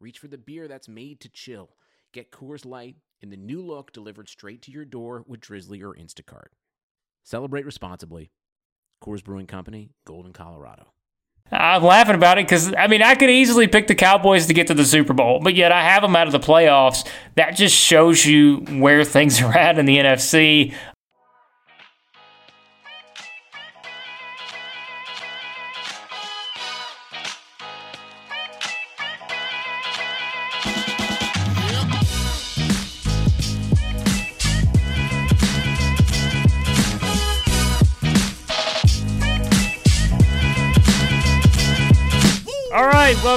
reach for the beer that's made to chill. Get Coors Light in the new look delivered straight to your door with Drizzly or Instacart. Celebrate responsibly. Coors Brewing Company, Golden, Colorado. I'm laughing about it because I mean I could easily pick the Cowboys to get to the Super Bowl, but yet I have them out of the playoffs. That just shows you where things are at in the NFC.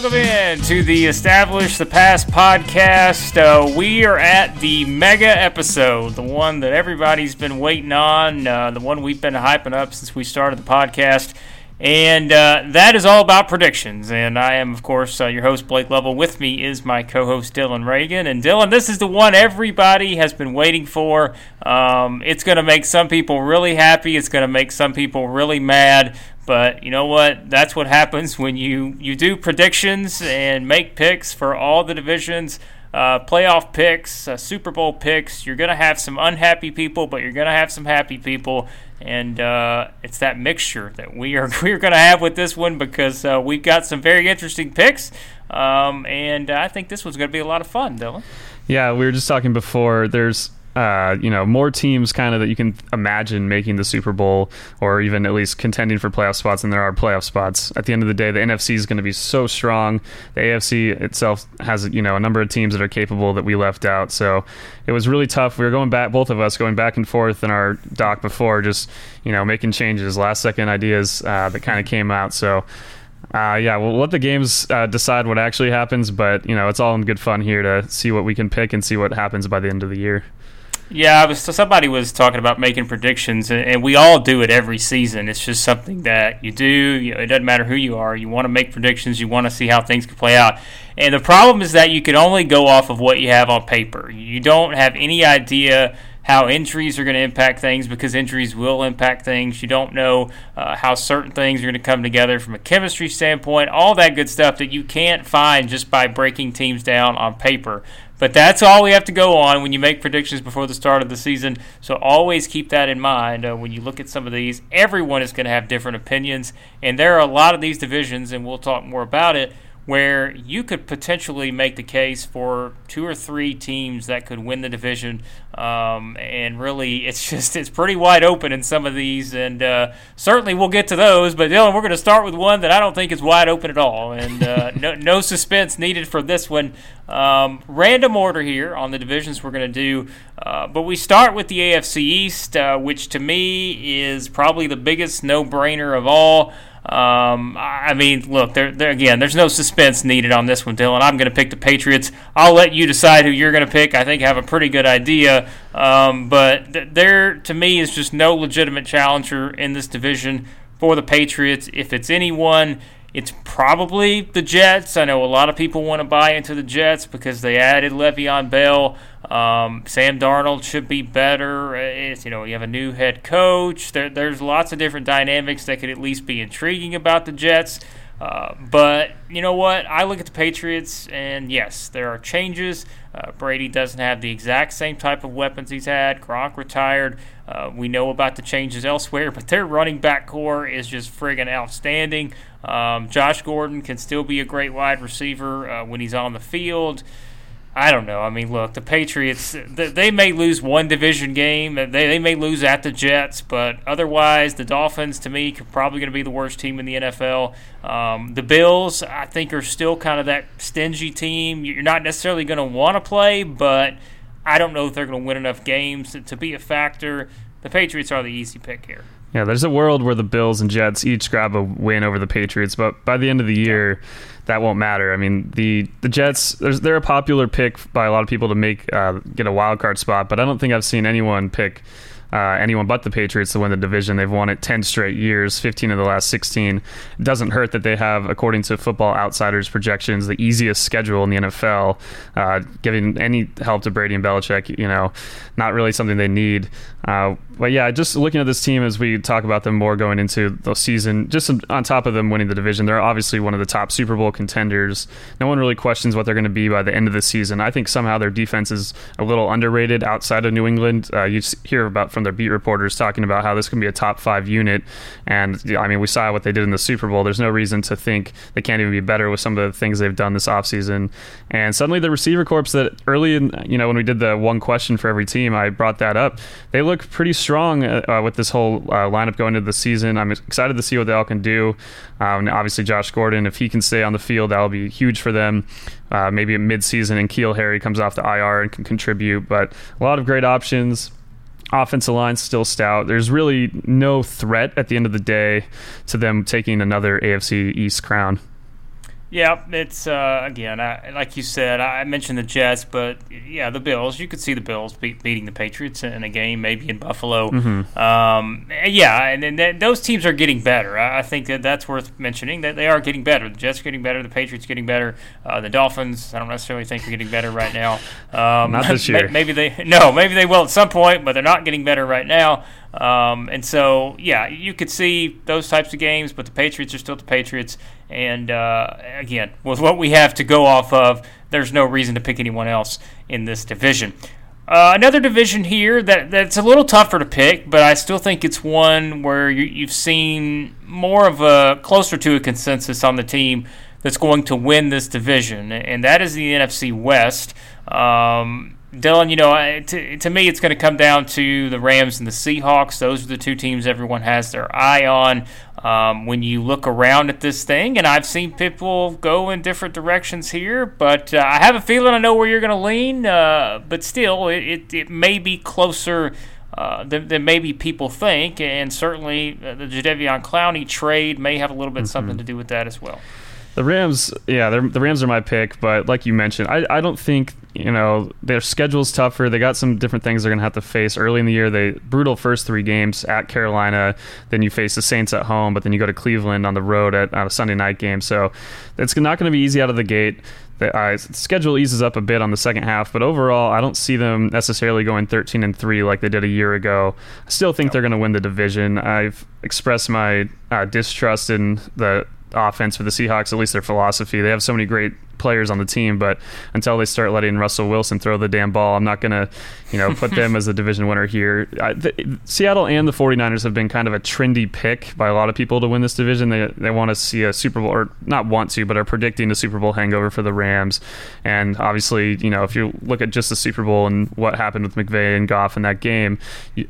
Welcome in to the Establish the Past podcast. Uh, we are at the mega episode, the one that everybody's been waiting on, uh, the one we've been hyping up since we started the podcast. And uh, that is all about predictions. And I am, of course, uh, your host, Blake Lovell. With me is my co host, Dylan Reagan. And Dylan, this is the one everybody has been waiting for. Um, it's going to make some people really happy, it's going to make some people really mad. But you know what? That's what happens when you, you do predictions and make picks for all the divisions. Uh, playoff picks, uh, Super Bowl picks. You're going to have some unhappy people, but you're going to have some happy people, and uh, it's that mixture that we are we are going to have with this one because uh, we've got some very interesting picks, um, and I think this one's going to be a lot of fun, Dylan. Yeah, we were just talking before. There's uh, you know, more teams kind of that you can imagine making the Super Bowl or even at least contending for playoff spots than there are playoff spots. At the end of the day, the NFC is going to be so strong. The AFC itself has, you know, a number of teams that are capable that we left out. So it was really tough. We were going back, both of us going back and forth in our doc before, just, you know, making changes, last second ideas uh, that kind of came out. So, uh, yeah, we'll let the games uh, decide what actually happens, but you know it's all in good fun here to see what we can pick and see what happens by the end of the year. Yeah, I was, so somebody was talking about making predictions, and, and, we all do it every season. It's just something that you do. You know, it doesn't matter who you are. You want to make predictions. You want to see how things can play out. And the problem is that you can only go off of what you have on paper. You don't have any idea how injuries are going to impact things because injuries will impact things. You don't know uh, how certain things are going to come together from a chemistry standpoint, all that good stuff that you can't find just by breaking teams down on paper. But that's all we have to go on when you make predictions before the start of the season. So always keep that in mind uh, when you look at some of these. Everyone is going to have different opinions, and there are a lot of these divisions, and we'll talk more about it where you could potentially make the case for two or three teams that could win the division. Um, and really, it's just it's pretty wide open in some of these, and uh, certainly we'll get to those. But Dylan, we're going to start with one that I don't think is wide open at all, and uh, no, no suspense needed for this one. Um, random order here on the divisions we're going to do, uh, but we start with the AFC East, uh, which to me is probably the biggest no-brainer of all. Um, I mean, look, there, there again, there's no suspense needed on this one, Dylan. I'm going to pick the Patriots. I'll let you decide who you're going to pick. I think I have a pretty good idea, um, but th- there, to me, is just no legitimate challenger in this division for the Patriots. If it's anyone, it's probably the Jets. I know a lot of people want to buy into the Jets because they added Le'Veon Bell. Um, Sam Darnold should be better. It's, you know, you have a new head coach. There, there's lots of different dynamics that could at least be intriguing about the Jets. Uh, but you know what? I look at the Patriots, and yes, there are changes. Uh, Brady doesn't have the exact same type of weapons he's had. Gronk retired. Uh, we know about the changes elsewhere, but their running back corps is just friggin' outstanding. Um, Josh Gordon can still be a great wide receiver uh, when he's on the field. I don't know. I mean, look, the Patriots, they may lose one division game. They, they may lose at the Jets, but otherwise, the Dolphins, to me, are probably going to be the worst team in the NFL. Um, the Bills, I think, are still kind of that stingy team. You're not necessarily going to want to play, but I don't know if they're going to win enough games to, to be a factor. The Patriots are the easy pick here. Yeah, there's a world where the Bills and Jets each grab a win over the Patriots, but by the end of the year, that won't matter. I mean, the the Jets, they're a popular pick by a lot of people to make uh, get a wild card spot, but I don't think I've seen anyone pick uh, anyone but the Patriots to win the division. They've won it 10 straight years, 15 of the last 16. It doesn't hurt that they have, according to Football Outsiders projections, the easiest schedule in the NFL. Uh, giving any help to Brady and Belichick, you know, not really something they need. Uh, but yeah, just looking at this team as we talk about them more going into the season, just on top of them winning the division, they're obviously one of the top Super Bowl contenders. No one really questions what they're going to be by the end of the season. I think somehow their defense is a little underrated outside of New England. Uh, you hear about from their beat reporters talking about how this can be a top five unit, and I mean we saw what they did in the Super Bowl. There's no reason to think they can't even be better with some of the things they've done this offseason. And suddenly the receiver corps that early in you know when we did the one question for every team, I brought that up. They look pretty strong uh, uh, with this whole uh, lineup going into the season. I'm excited to see what they all can do. Um, obviously, Josh Gordon, if he can stay on the field, that'll be huge for them. Uh, maybe mid midseason N'Keal Harry comes off the IR and can contribute. But a lot of great options. Offensive line still stout. There's really no threat at the end of the day to them taking another AFC East crown. Yeah, it's uh, again, I, like you said, I mentioned the Jets, but yeah, the Bills. You could see the Bills beating the Patriots in a game, maybe in Buffalo. Mm-hmm. Um, yeah, and then those teams are getting better. I think that that's worth mentioning that they are getting better. The Jets are getting better. The Patriots getting better. Uh, the Dolphins, I don't necessarily think they're getting better right now. Um, not this year. Maybe they no, maybe they will at some point, but they're not getting better right now. Um, and so, yeah, you could see those types of games, but the Patriots are still the Patriots. And uh, again, with what we have to go off of, there's no reason to pick anyone else in this division. Uh, another division here that that's a little tougher to pick, but I still think it's one where you, have seen more of a closer to a consensus on the team that's going to win this division, and that is the NFC West. Um, Dylan, you know, to, to me, it's going to come down to the Rams and the Seahawks. Those are the two teams everyone has their eye on um, when you look around at this thing. And I've seen people go in different directions here, but uh, I have a feeling I know where you're going to lean. Uh, but still, it, it, it, may be closer. Uh, than, than, maybe people think, and certainly uh, the Jadeveon Clowney trade may have a little bit mm-hmm. something to do with that as well. The Rams, yeah, the Rams are my pick, but like you mentioned, I, I don't think you know their schedule's tougher. They got some different things they're gonna have to face early in the year. They brutal first three games at Carolina, then you face the Saints at home, but then you go to Cleveland on the road at, at a Sunday night game. So it's not going to be easy out of the gate. The uh, schedule eases up a bit on the second half, but overall, I don't see them necessarily going 13 and three like they did a year ago. I still think they're going to win the division. I've expressed my uh, distrust in the offense for the Seahawks, at least their philosophy. They have so many great players on the team, but until they start letting Russell Wilson throw the damn ball, I'm not going to, you know, put them as a division winner here. I, the, Seattle and the 49ers have been kind of a trendy pick by a lot of people to win this division. They they want to see a Super Bowl or not want to, but are predicting a Super Bowl hangover for the Rams. And obviously, you know, if you look at just the Super Bowl and what happened with McVay and Goff in that game,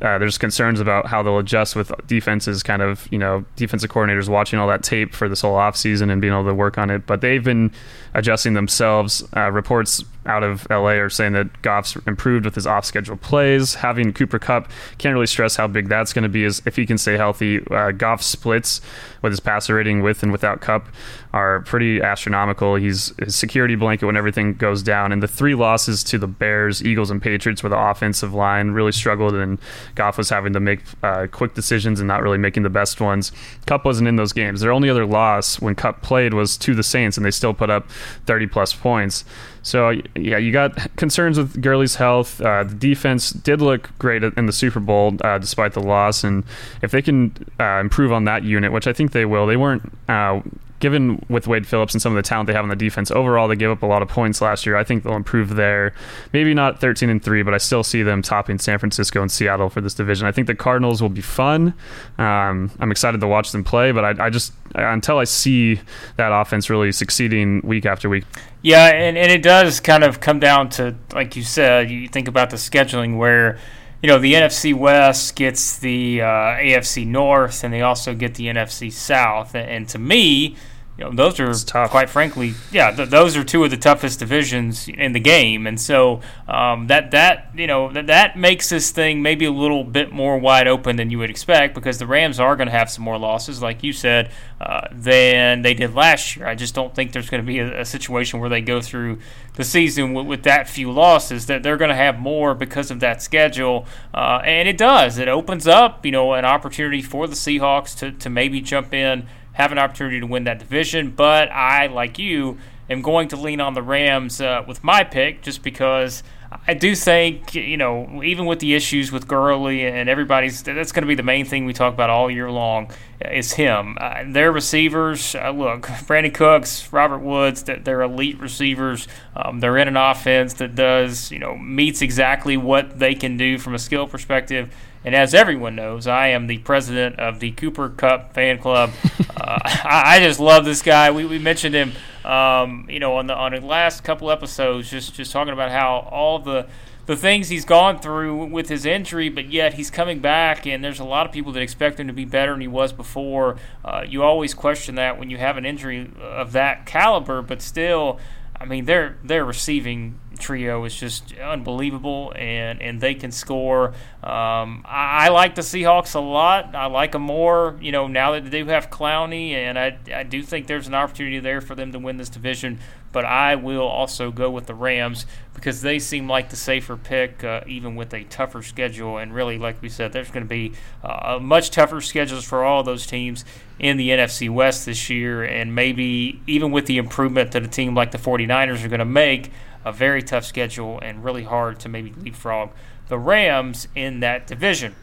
uh, there's concerns about how they'll adjust with defenses kind of, you know, defensive coordinators watching all that tape for this whole offseason and being able to work on it. But they've been adjusting themselves. Uh, reports out of LA are saying that Goff's improved with his off schedule plays. Having Cooper Kupp can't really stress how big that's going to be is if he can stay healthy. Uh, Goff splits with his passer rating with and without Kupp are pretty astronomical. He's his security blanket when everything goes down. And the three losses to the Bears, Eagles, and Patriots, where the offensive line really struggled and Goff was having to make uh, quick decisions and not really making the best ones. Kupp wasn't in those games. Their only other loss when Cup played was to the Saints, and they still put up 30 plus points. So yeah, you got concerns with Gurley's health. Uh, the defense did look great in the Super Bowl uh, despite the loss, and if they can uh, improve on that unit, which I think they will, they weren't uh, given with Wade Phillips and some of the talent they have on the defense, overall they gave up a lot of points last year. I think they'll improve there. Maybe not 13 and three, but I still see them topping San Francisco and Seattle for this division. I think the Cardinals will be fun. Um, I'm excited to watch them play, but I, I just until I see that offense really succeeding week after week. Yeah, and, and it does kind of come down to, like you said, you think about the scheduling where, you know, the NFC West gets the uh, AFC North and they also get the NFC South. And, and to me, you know, those are quite frankly, yeah, th- those are two of the toughest divisions in the game, and so um, that that you know that that makes this thing maybe a little bit more wide open than you would expect because the Rams are going to have some more losses, like you said, uh, than they did last year. I just don't think there's going to be a, a, situation where they go through the season with, with that few losses. That they're going to have more because of that schedule, uh, and it does. It opens up, you know, an opportunity for the Seahawks to to maybe jump in have an opportunity to win that division. But I, like you, am going to lean on the Rams uh, with my pick just because I do think, you know, even with the issues with Gurley and everybody's, that's going to be the main thing we talk about all year long is him. Uh, their receivers, uh, look, Brandin Cooks, Robert Woods, that they're elite receivers. Um, they're in an offense that does, you know, meets exactly what they can do from a skill perspective. And as everyone knows, I am the president of the Cooper Kupp fan club. uh, I, I, just love this guy. We, we mentioned him, um, you know, on the on the last couple episodes, just just talking about how all the the things he's gone through with his injury, but yet he's coming back, and there's a lot of people that expect him to be better than he was before. Uh, you always question that when you have an injury of that caliber, but still, I mean, they're they're receiving trio is just unbelievable, and, and they can score. Um, I, I, like the Seahawks a lot. I like them more, you know, now that they do have Clowney, and I, I do think there's an opportunity there for them to win this division. But I will also go with the Rams because they seem like the safer pick, uh, even with a tougher schedule. And really, like we said, there's going to be uh, much tougher schedules for all those teams in the NFC West this year. And maybe even with the improvement that a team like the 49ers are going to make, a very tough schedule and really hard to maybe leapfrog the Rams in that division.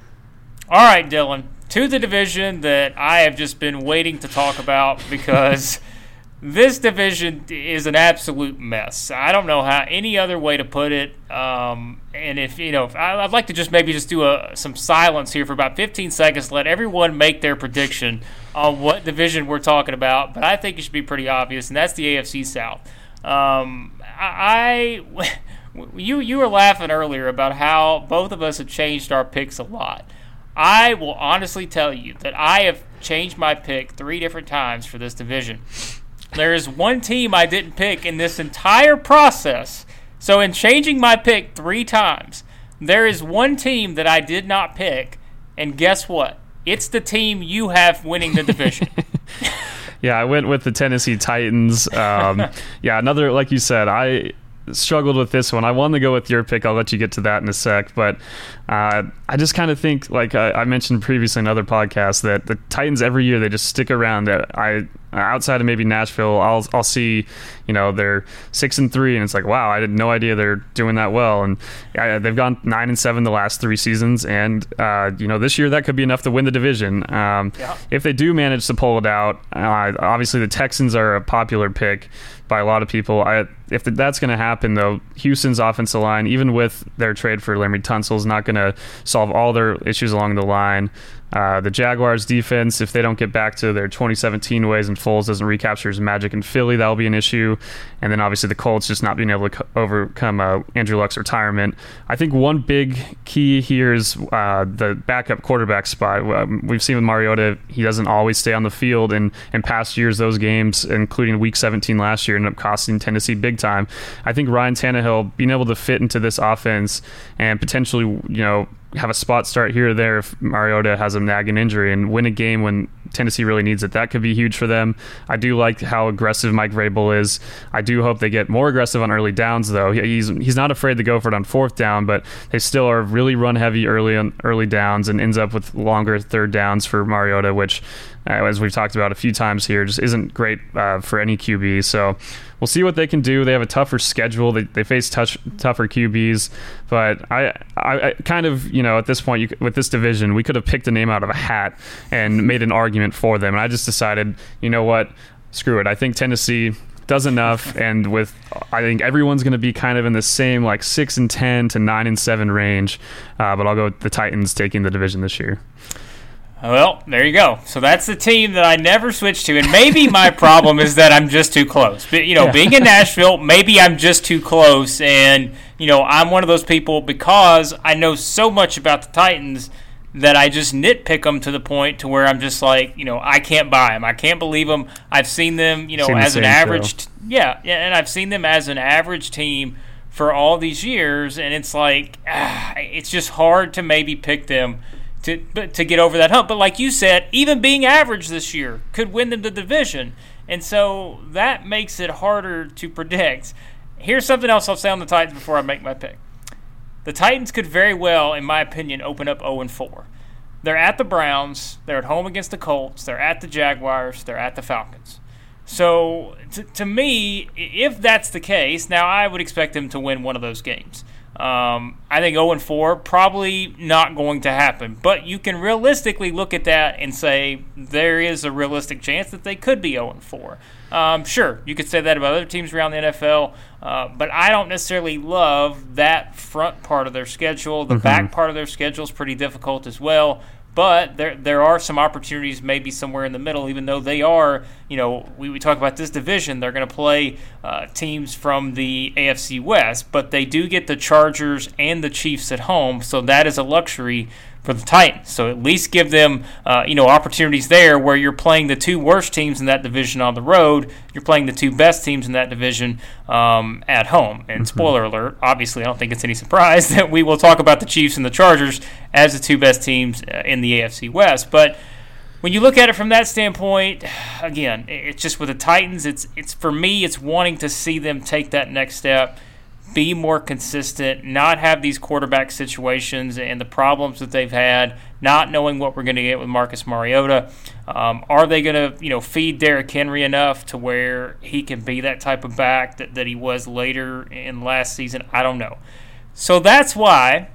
All right, Dylan, to the division that I have just been waiting to talk about because this division is an absolute mess. I don't know how any other way to put it. Um, and if you know, if I, would like to just maybe just do a, some silence here for about 15 seconds, let everyone make their prediction on what division we're talking about. But I think it should be pretty obvious, and that's the AFC South. Um, I, you you were laughing earlier about how both of us have changed our picks a lot. I will honestly tell you that I have changed my pick three different times for this division. There is one team I didn't pick in this entire process. So in changing my pick three times, there is one team that I did not pick, and guess what? It's the team you have winning the division. Yeah, I went with the Tennessee Titans. Um, yeah, another like you said, I struggled with this one. I wanted to go with your pick. I'll let you get to that in a sec, but uh, I just kind of think, like I, I, mentioned previously in other podcasts, that the Titans every year they just stick around. I outside of maybe Nashville, I'll I'll see, you know, they're six and three, and it's like, wow, I had no idea they're doing that well, and uh, they've gone nine and seven the last three seasons, and uh, you know, this year that could be enough to win the division. Um, yeah. If they do manage to pull it out, uh, obviously the Texans are a popular pick by a lot of people. I, if that's going to happen, though, Houston's offensive line, even with their trade for Laremy Tunsil, is not going to solve all their issues along the line. Uh, the Jaguars defense, if they don't get back to their 2017 ways and Foles doesn't recapture his magic in Philly, that'll be an issue. And then obviously the Colts just not being able to co- overcome uh, Andrew Luck's retirement. I think one big key here is uh, the backup quarterback spot. Um, we've seen with Mariota, he doesn't always stay on the field. And in past years, those games, including Week 17 last year, ended up costing Tennessee big time. I think Ryan Tannehill being able to fit into this offense and potentially, you know, have a spot start here or there if Mariota has a nagging injury and win a game when Tennessee really needs it. That could be huge for them. I do like how aggressive Mike Vrabel is. I do hope they get more aggressive on early downs, though. He's he's not afraid to go for it on fourth down, but they still are really run heavy early on early downs and ends up with longer third downs for Mariota, which, uh, as we've talked about a few times here, just isn't great uh, for any QB. So we'll see what they can do. They have a tougher schedule. They, they face touch, tougher QBs, but I, I, I, kind of you know at this point you, with this division we could have picked a name out of a hat and made an argument for them. And I just decided, you know what, screw it. I think Tennessee does enough, and with I think everyone's going to be kind of in the same like six and ten to nine and seven range. Uh, but I'll go with the Titans taking the division this year. Well, there you go. So that's the team that I never switched to, and maybe my problem is that I'm just too close. But you know, yeah. being in Nashville, maybe I'm just too close, and you know, I'm one of those people because I know so much about the Titans that I just nitpick them to the point to where I'm just like, you know, I can't buy them. I can't believe them. I've seen them, you know, seen as an average, t- yeah, yeah, and I've seen them as an average team for all these years, and it's like, ah, it's just hard to maybe pick them to to get over that hump. But like you said, even being average this year could win them the division, and so that makes it harder to predict. Here's something else I'll say on the Titans before I make my pick. The Titans could very well, in my opinion, open up 0 4. They're at the Browns, they're at home against the Colts, they're at the Jaguars, they're at the Falcons. So, to, to me, if that's the case, now I would expect them to win one of those games. Um, I think 0 4 probably not going to happen, but you can realistically look at that and say there is a realistic chance that they could be 0 4. Um, sure, you could say that about other teams around the NFL, uh, but I don't necessarily love that front part of their schedule. The mm-hmm. back part of their schedule is pretty difficult as well. But there there are some opportunities maybe somewhere in the middle, even though they are, you know, we, we talk about this division, they're going to play uh, teams from the AFC West, but they do get the Chargers and the Chiefs at home, so that is a luxury for the Titans. So at least give them, uh, you know, opportunities there where you're playing the two worst teams in that division on the road. You're playing the two best teams in that division um, at home. And mm-hmm. spoiler alert, obviously, I don't think it's any surprise that we will talk about the Chiefs and the Chargers as the two best teams uh, in the AFC West. But when you look at it from that standpoint, again, it's just with the Titans. It's it's for me, it's wanting to see them take that next step be more consistent, not have these quarterback situations and the problems that they've had, not knowing what we're going to get with Marcus Mariota. Um, are they going to, you know, feed Derrick Henry enough to where he can be that type of back that, that he was later in last season? I don't know. So that's why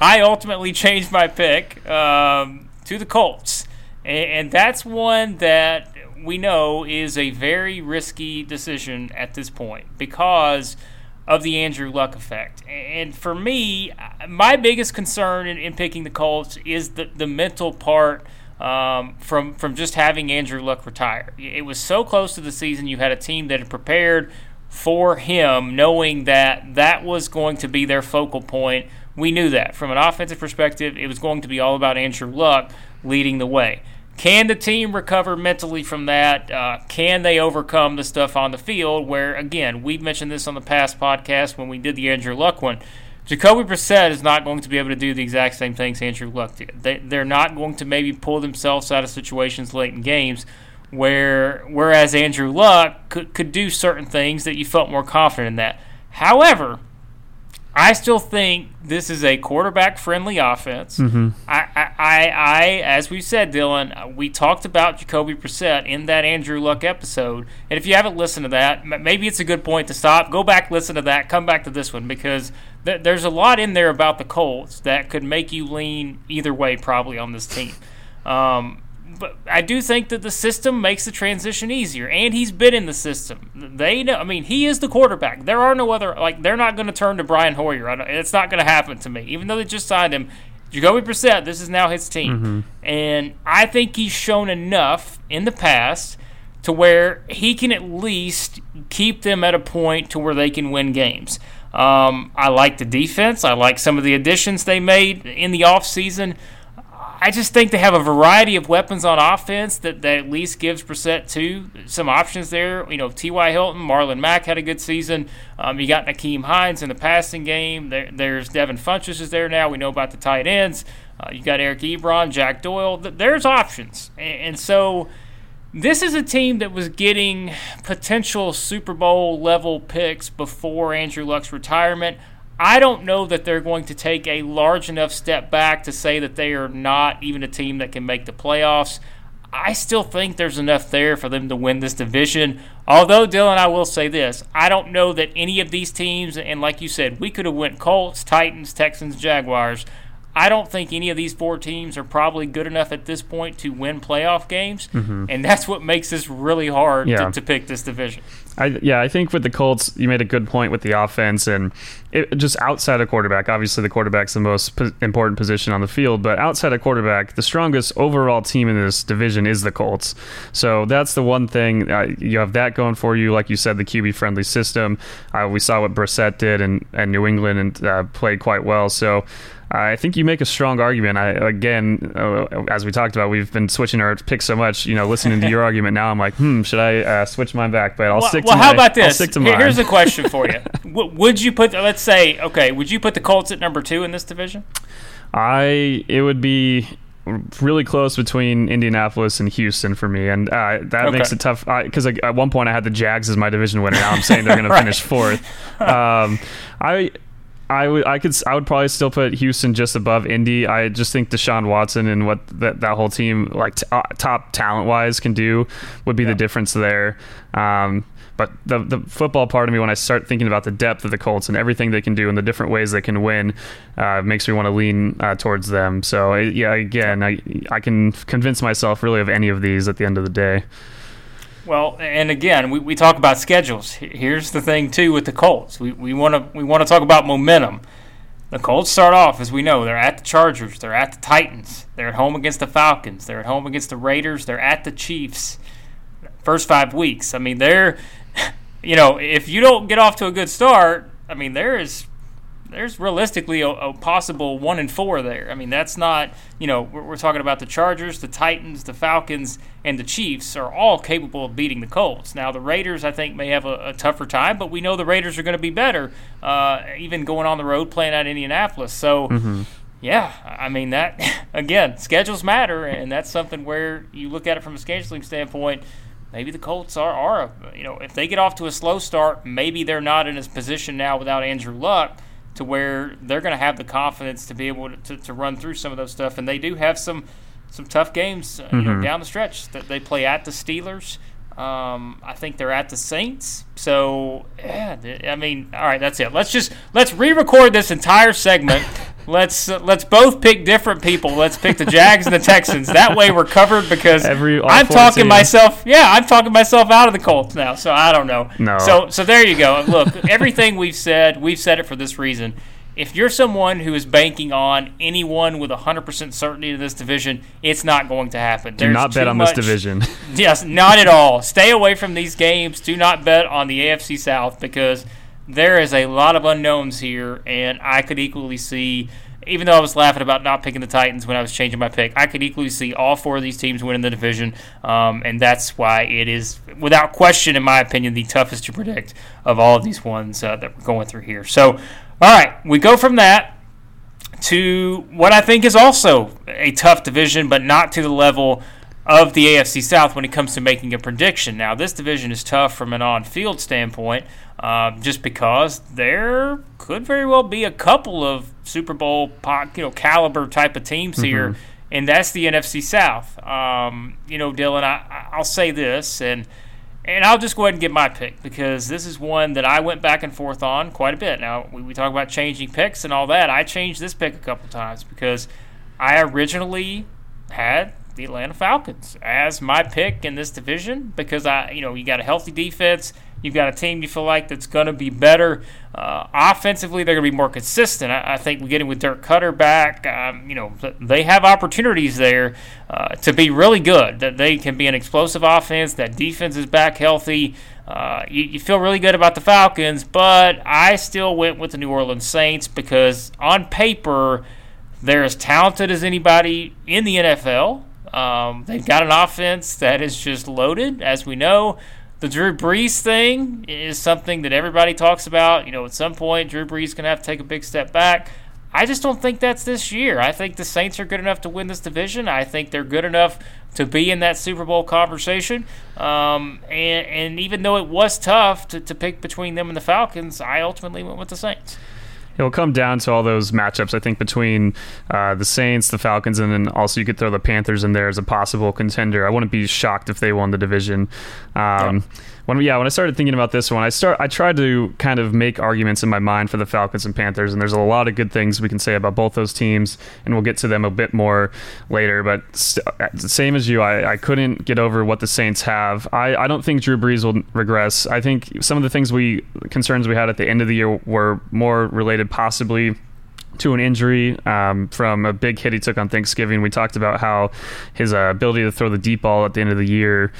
I ultimately changed my pick um, to the Colts. And, and that's one that we know is a very risky decision at this point because – of the Andrew Luck effect. And for me, my biggest concern in, in picking the Colts is the, the mental part um, from from just having Andrew Luck retire. It was so close to the season. You had a team that had prepared for him, knowing that that was going to be their focal point. We knew that from an offensive perspective, it was going to be all about Andrew Luck leading the way. Can the team recover mentally from that? Uh, can they overcome the stuff on the field? Where, again, we've mentioned this on the past podcast when we did the Andrew Luck one. Jacoby Brissett is not going to be able to do the exact same things Andrew Luck did. They, they're not going to maybe pull themselves out of situations late in games where, whereas Andrew Luck could, could do certain things that you felt more confident in that. However, I still think this is a quarterback friendly offense. Mm-hmm. I, I, I, as we said, Dylan, we talked about Jacoby Brissett in that Andrew Luck episode. And if you haven't listened to that, maybe it's a good point to stop. Go back, listen to that, come back to this one because th- there's a lot in there about the Colts that could make you lean either way, probably, on this team. Um, but I do think that the system makes the transition easier, and he's been in the system. They know. I mean, he is the quarterback. There are no other. Like, they're not going to turn to Brian Hoyer. it's not going to happen to me. Even though they just signed him, Jacoby Brissett. This is now his team, mm-hmm. and I think he's shown enough in the past to where he can at least keep them at a point to where they can win games. Um, I like the defense. I like some of the additions they made in the offseason. I just think they have a variety of weapons on offense that, that at least gives Brissett two some options there. You know, T.Y. Hilton, Marlon Mack had a good season. Um, you got Nyheim Hines in the passing game. There, there's Devin Funchess is there now. We know about the tight ends. Uh, you got Eric Ebron, Jack Doyle. There's options, and, and so this is a team that was getting potential Super Bowl level picks before Andrew Luck's retirement. I don't know that they're going to take a large enough step back to say that they are not even a team that can make the playoffs. I still think there's enough there for them to win this division. Although Dylan, I will say this: I don't know that any of these teams, and like you said, we could have went Colts, Titans, Texans, Jaguars. I don't think any of these four teams are probably good enough at this point to win playoff games, mm-hmm. and that's what makes this really hard yeah. to, to, pick this division. I, yeah, I think with the Colts, you made a good point with the offense and it, just outside of quarterback. Obviously, the quarterback's the most po- important position on the field, but outside of quarterback, the strongest overall team in this division is the Colts. So that's the one thing uh, you have that going for you. Like you said, the QB friendly system. Uh, we saw what Brissett did and, and New England and uh, played quite well. So I think you make a strong argument. I again, uh, as we talked about, we've been switching our picks so much. You know, listening to your argument now, I'm like, hmm, should I uh, switch mine back? But I'll well, stick. Well, to how my, about this? I'll stick to mine. Here's a question for you: Would you put? Let's say, okay, would you put the Colts at number two in this division? I. It would be really close between Indianapolis and Houston for me, and uh, that okay. makes it tough. Because at one point I had the Jags as my division winner. Now I'm saying they're going right. to finish fourth. Um, I I would I could I would probably still put Houston just above Indy. I just think Deshaun Watson and what that, that whole team like t- uh, top talent wise can do would be yeah. the difference there. Um, but the the football part of me, when I start thinking about the depth of the Colts and everything they can do and the different ways they can win, uh, makes me want to lean uh, towards them. So yeah, again, I I can convince myself really of any of these at the end of the day. Well, and again, we, we talk about schedules. Here's the thing too with the Colts. We we want to we want to talk about momentum. The Colts start off as we know they're at the Chargers, they're at the Titans, they're at home against the Falcons, they're at home against the Raiders, they're at the Chiefs. First five weeks. I mean, they're you know if you don't get off to a good start, I mean there is there's realistically a, a, possible one and four there. I mean, that's not you know we're, we're, talking about the Chargers, the Titans, the Falcons, and the Chiefs are all capable of beating the Colts. Now the Raiders, I think, may have a, a tougher time, but we know the Raiders are going to be better, uh, even going on the road playing at Indianapolis. So. Mm-hmm. Yeah, I mean that again, schedules matter, and that's something where you look at it from a scheduling standpoint maybe the Colts are, are you know, if they get off to a slow start, maybe they're not in a position now without Andrew Luck to where they're going to have the confidence to be able to, to, to, run through some of those stuff. And they do have some some tough games mm-hmm. you know, mm-hmm. down the stretch. That they play at the Steelers. Um, I think they're at the Saints. So yeah, I mean, all right, that's it. Let's just let's re-record this entire segment. let's uh, let's both pick different people. Let's pick the Jags and the Texans. That way we're covered because Every, I'm talking myself. Yeah, I'm talking myself out of the Colts now. So I don't know. No. So so there you go. Look, everything we've said, we've said it for this reason if you're someone who is banking on anyone with 100% certainty in this division, it's not going to happen. Do There's not bet on much, this division. yes, not at all. Stay away from these games. Do not bet on the AFC South because there is a lot of unknowns here, and I could equally see. Even though I was laughing about not picking the Titans when I was changing my pick, I could equally see all four of these teams winning the division, um, and that's why it is, without question, in my opinion, the toughest to predict of all of these ones uh, that we're going through here. So, all right, we go from that to what I think is also a tough division, but not to the level of the AFC South when it comes to making a prediction. Now, this division is tough from an on field standpoint uh, just because there could very well be a couple of Super Bowl you know, caliber type of teams mm-hmm. here, and that's the NFC South. Um, you know, Dylan, I, I'll say this, and – and I'll just go ahead and give my pick because this is one that I went back and forth on quite a bit. Now, we, we talk about changing picks and all that. I changed this pick a couple times because I originally had the Atlanta Falcons as my pick in this division because I, you know, you got a healthy defense. You've got a team you feel like that's going to be better. Uh, offensively, they're going to be more consistent. I, I, think we get in with Dirk Koetter back. Um, you know, they have opportunities there uh, to be really good. That they can be an explosive offense. That defense is back healthy. Uh, you, you, feel really good about the Falcons, but I still went with the New Orleans Saints because on paper they're as talented as anybody in the NFL. Um, they've got an offense that is just loaded, as we know. The Drew Brees thing is something that everybody talks about. You know, at some point, Drew Brees is going to have to take a big step back. I just don't think that's this year. I think the Saints are good enough to win this division. I think they're good enough to be in that Super Bowl conversation. Um, and, and even though it was tough to, to pick between them and the Falcons, I ultimately went with the Saints. It'll come down to all those matchups, I think, between uh, the Saints, the Falcons, and then also you could throw the Panthers in there as a possible contender. I wouldn't be shocked if they won the division. Um, yeah when yeah when I started thinking about this one, I start I tried to kind of make arguments in my mind for the Falcons and Panthers, and there's a lot of good things we can say about both those teams, and we'll get to them a bit more later. But st- uh, same as you, I, I couldn't get over what the Saints have. I, I don't think Drew Brees will regress. I think some of the things we concerns we had at the end of the year were more related possibly to an injury um, from a big hit he took on Thanksgiving. We talked about how his uh, ability to throw the deep ball at the end of the year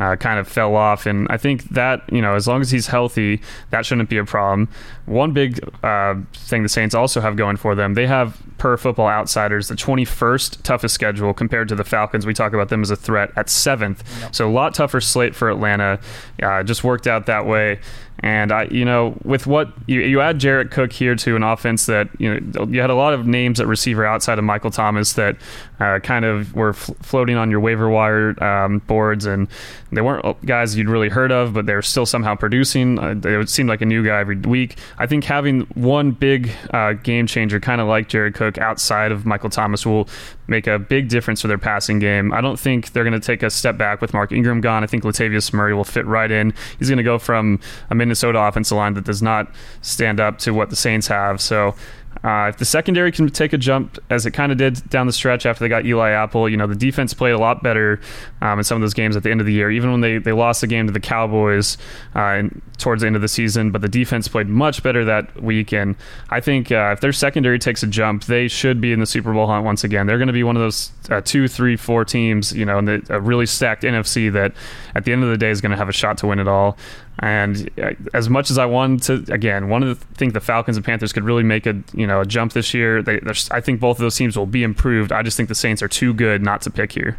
uh, kind of fell off. And I think that, you know, as long as he's healthy, that shouldn't be a problem. One big uh, thing the Saints also have going for them, they have, per football outsiders, the 21st toughest schedule compared to the Falcons. We talk about them as a threat at seventh. Yep. So a lot tougher slate for Atlanta. Uh, just worked out that way. And I, you know, with what you, you add Jared Cook here to an offense that you know you had a lot of names at receiver outside of Michael Thomas that uh, kind of were floating on your waiver wire um, boards, and they weren't guys you'd really heard of, but they're still somehow producing. Uh, it seemed like a new guy every week. I think having one big uh, game changer, kind of like Jared Cook, outside of Michael Thomas, will make a big difference for their passing game. I don't think they're going to take a step back with Mark Ingram gone. I think Latavius Murray will fit right in. He's going to go from a Minnesota offensive line that does not stand up to what the Saints have. So uh, if the secondary can take a jump, as it kind of did down the stretch after they got Eli Apple, you know, the defense played a lot better um, in some of those games at the end of the year, even when they, they lost the game to the Cowboys uh, towards the end of the season. But the defense played much better that week. And I think uh, if their secondary takes a jump, they should be in the Super Bowl hunt once again. They're going to be one of those uh, two, three, four teams, you know, in the, a really stacked NFC that at the end of the day is going to have a shot to win it all. And uh, as much as I want to, again, one of the think the Falcons and Panthers could really make a you know a jump this year. They, I think both of those teams will be improved. I just think the Saints are too good not to pick here.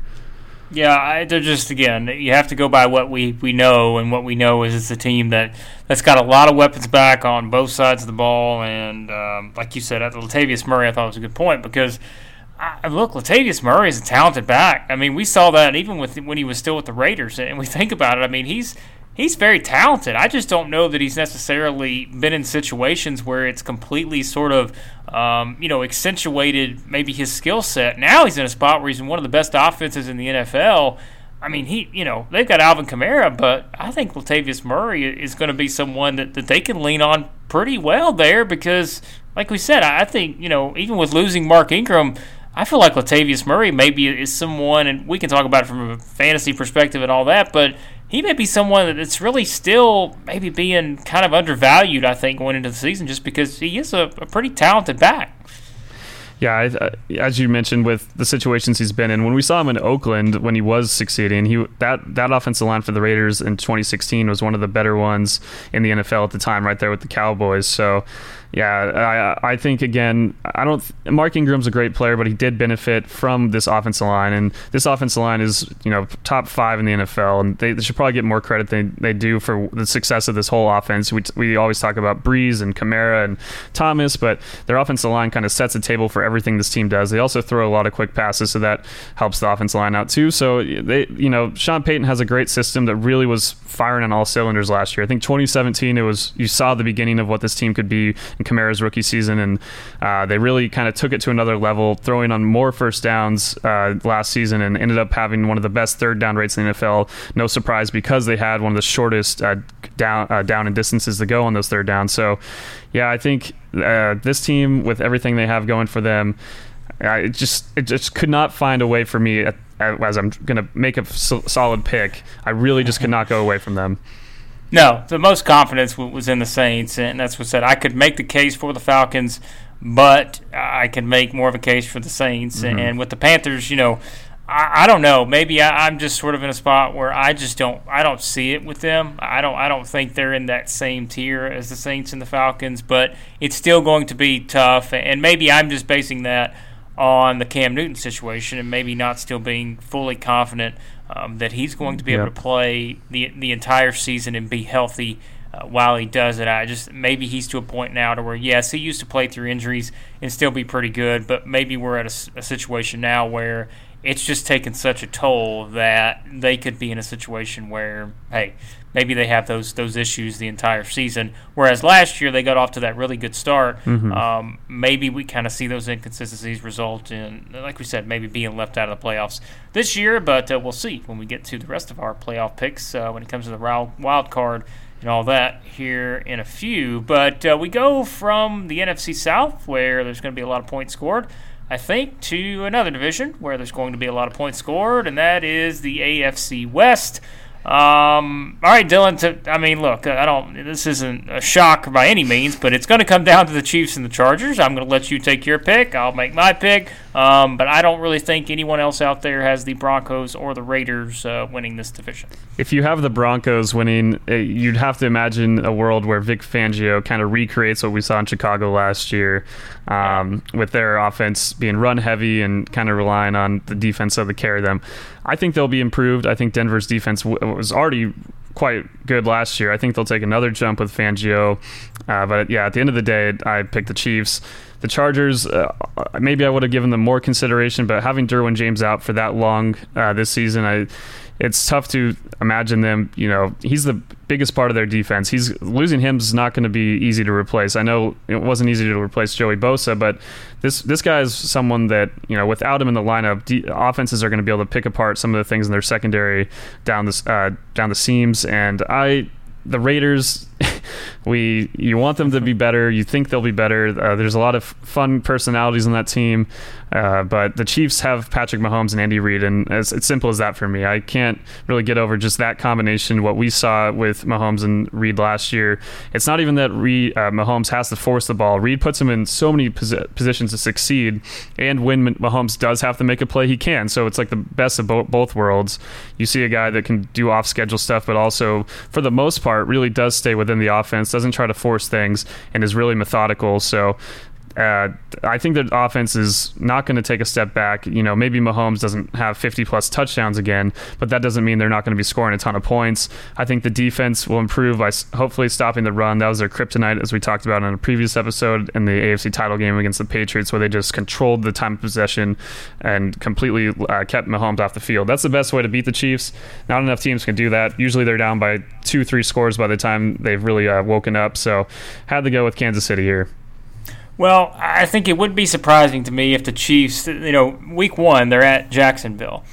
Yeah, I, they're just again. You have to go by what we, we know, and what we know is it's a team that that's got a lot of weapons back on both sides of the ball. And um, like you said, at Latavius Murray, I thought was a good point because I, look, Latavius Murray is a talented back. I mean, we saw that even with when he was still with the Raiders, and we think about it. I mean, he's he's very talented. I just don't know that he's necessarily been in situations where it's completely sort of, um, you know, accentuated maybe his skill set. Now he's in a spot where he's in one of the best offenses in the NFL. I mean, he, you know, they've got Alvin Kamara, but I think Latavius Murray is going to be someone that, that they can lean on pretty well there because, like we said, I think, you know, even with losing Mark Ingram, I feel like Latavius Murray maybe is someone, and we can talk about it from a fantasy perspective and all that, but he may be someone that's really still maybe being kind of undervalued, I think, going into the season just because he is a, a pretty talented back. Yeah, uh, as you mentioned, with the situations he's been in, when we saw him in Oakland when he was succeeding, he that that offensive line for the Raiders in 2016 was one of the better ones in the NFL at the time, right there with the Cowboys. So yeah, I I think again, I don't. Mark Ingram's a great player, but he did benefit from this offensive line, and this offensive line is you know top five in the NFL, and they, they should probably get more credit than they do for the success of this whole offense. We we always talk about Brees and Kamara and Thomas, but their offensive line kind of sets the table for everything this team does. They also throw a lot of quick passes, so that helps the offensive line out too. So they you know Sean Payton has a great system that really was firing on all cylinders last year. I think 2017 it was you saw the beginning of what this team could be Kamara's rookie season, and uh, they really kind of took it to another level, throwing on more first downs uh, last season, and ended up having one of the best third down rates in the NFL. No surprise because they had one of the shortest uh, down uh, down and distances to go on those third downs. So, yeah, I think uh, this team with everything they have going for them. it just it just could not find a way for me at, as I'm going to make a solid pick. I really just could not go away from them. No, the most confidence was in the Saints, and that's what said. I could make the case for the Falcons, but I could make more of a case for the Saints. Mm-hmm. And with the Panthers, you know, I, I don't know. Maybe I, am just sort of in a spot where I just don't. I don't see it with them. I don't. I don't think they're in that same tier as the Saints and the Falcons. But it's still going to be tough. And maybe I'm just basing that on the Cam Newton situation, and maybe not still being fully confident um, that he's going to be able to play the the entire season and be healthy uh, while he does it. I just maybe he's to a point now to where yes, he used to play through injuries and still be pretty good, but maybe we're at a, a situation now where it's just taken such a toll that they could be in a situation where, hey, maybe they have those those issues the entire season. Whereas last year they got off to that really good start. Mm-hmm. Um, maybe we kind of see those inconsistencies result in, like we said, maybe being left out of the playoffs this year. But uh, we'll see when we get to the rest of our playoff picks uh, when it comes to the wild card and all that here in a few. But uh, we go from the NFC South, where there's going to be a lot of points scored, I think, to another division where there's going to be a lot of points scored, and that is the AFC West. Um, all right, Dylan. To, I mean, look, I don't. This isn't a shock by any means, but it's going to come down to the Chiefs and the Chargers. I'm going to let you take your pick. I'll make my pick. Um, but I don't really think anyone else out there has the Broncos or the Raiders uh, winning this division. If you have the Broncos winning, eh, you'd have to imagine a world where Vic Fangio kind of recreates what we saw in Chicago last year, um, with their offense being run heavy and kind of relying on the defense to carry them. I think they'll be improved. I think Denver's defense w- was already quite good last year. I think they'll take another jump with Fangio. Uh, but yeah, at the end of the day, I picked the Chiefs. The Chargers, uh, maybe I would have given them more consideration, but having Derwin James out for that long uh, this season, I it's tough to imagine them. You know, he's the biggest part of their defense. He's losing him is not going to be easy to replace. I know it wasn't easy to replace Joey Bosa, but this this guy is someone that you know without him in the lineup, de- offenses are going to be able to pick apart some of the things in their secondary down the uh, down the seams. And I the Raiders, we you want them to be better. You think they'll be better. Uh, there's a lot of fun personalities on that team, uh, but the Chiefs have Patrick Mahomes and Andy Reid, and it's, it's simple as that for me. I can't really get over just that combination. What we saw with Mahomes and Reid last year. It's not even that uh, Mahomes has to force the ball. Reid puts him in so many posi- positions to succeed, and when Mahomes does have to make a play, he can. So it's like the best of bo- both worlds. You see a guy that can do off schedule stuff, but also for the most part really does stay within the offense, doesn't try to force things, and is really methodical. So uh, I think the offense is not going to take a step back. You know, maybe Mahomes doesn't have 50 plus touchdowns again, but that doesn't mean they're not going to be scoring a ton of points. I think the defense will improve by hopefully stopping the run. That was their kryptonite, as we talked about in a previous episode in the AFC title game against the Patriots, where they just controlled the time of possession and completely uh, kept Mahomes off the field. That's the best way to beat the Chiefs. Not enough teams can do that. Usually they're down by two, three scores by the time they've really uh, woken up. So had to go with Kansas City here. Well, I think it would be surprising to me if the Chiefs, you know, week one, they're at Jacksonville.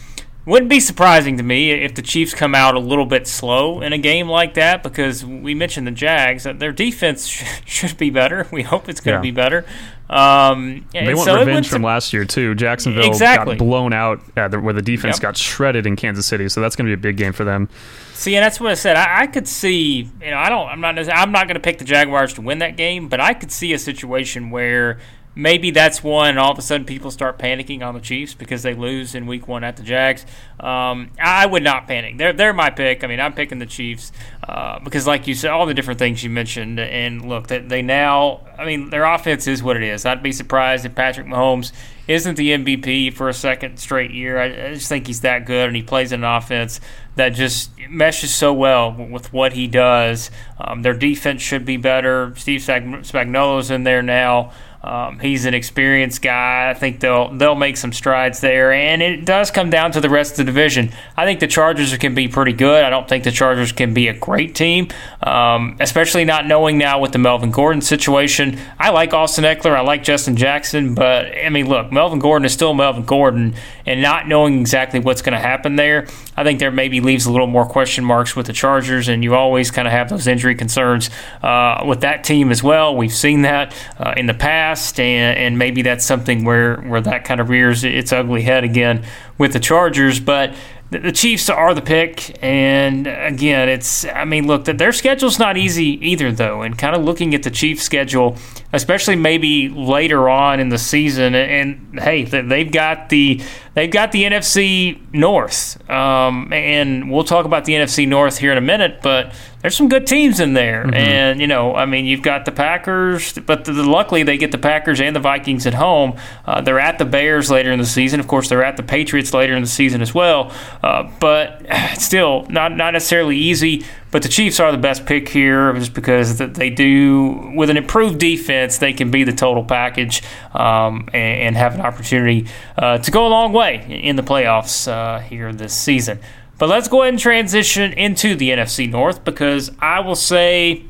Wouldn't be surprising to me if the Chiefs come out a little bit slow in a game like that because we mentioned the Jags. Their defense should be better. We hope it's going to yeah. be better. Um, they want so revenge from last year too. Jacksonville exactly. got blown out uh, where the defense yep. got shredded in Kansas City, so that's going to be a big game for them. See, and that's what I said. I, I could see, you know, I don't, I'm not, I'm not going to pick the Jaguars to win that game, but I could see a situation where maybe that's one. All of a sudden, people start panicking on the Chiefs because they lose in Week One at the Jags. Um, I would not panic. They're they're my pick. I mean, I'm picking the Chiefs uh, because, like you said, all the different things you mentioned, and look, that they now. I mean, their offense is what it is. I'd be surprised if Patrick Mahomes isn't the MVP for a second straight year. I, I just think he's that good, and he plays an offense that just meshes so well with what he does. Um, their defense should be better. Steve Spagnuolo's in there now. Um, he's an experienced guy. I think they'll they'll make some strides there, and it does come down to the rest of the division. I think the Chargers can be pretty good. I don't think the Chargers can be a great team, um, especially not knowing now with the Melvin Gordon situation. I like Austin Ekeler. I like Justin Jackson, but I mean, look, Melvin Gordon is still Melvin Gordon, and not knowing exactly what's going to happen there, I think there maybe leaves a little more question marks with the Chargers, and you always kind of have those injury concerns uh, with that team as well. We've seen that uh, in the past past, and, and maybe that's something where, where that kind of rears its ugly head again with the Chargers. But the Chiefs are the pick, and again, it's I mean, look, their schedule's not easy either, though. And kind of looking at the Chiefs' schedule, especially maybe later on in the season, and hey, they've got the they've got the NFC North, um, and we'll talk about the NFC North here in a minute. But there's some good teams in there. Mm-hmm. And, you know, I mean, you've got the Packers, but the, the, luckily they get the Packers and the Vikings at home. Uh, they're at the Bears later in the season. Of course, they're at the Patriots later in the season as well. Uh, but still, not, not necessarily easy. But the Chiefs are the best pick here just because they do, with an improved defense, they can be the total package um, and, and, have an opportunity uh, to go a long way in the playoffs uh, here this season. But let's go ahead and transition into the NFC North because I will say,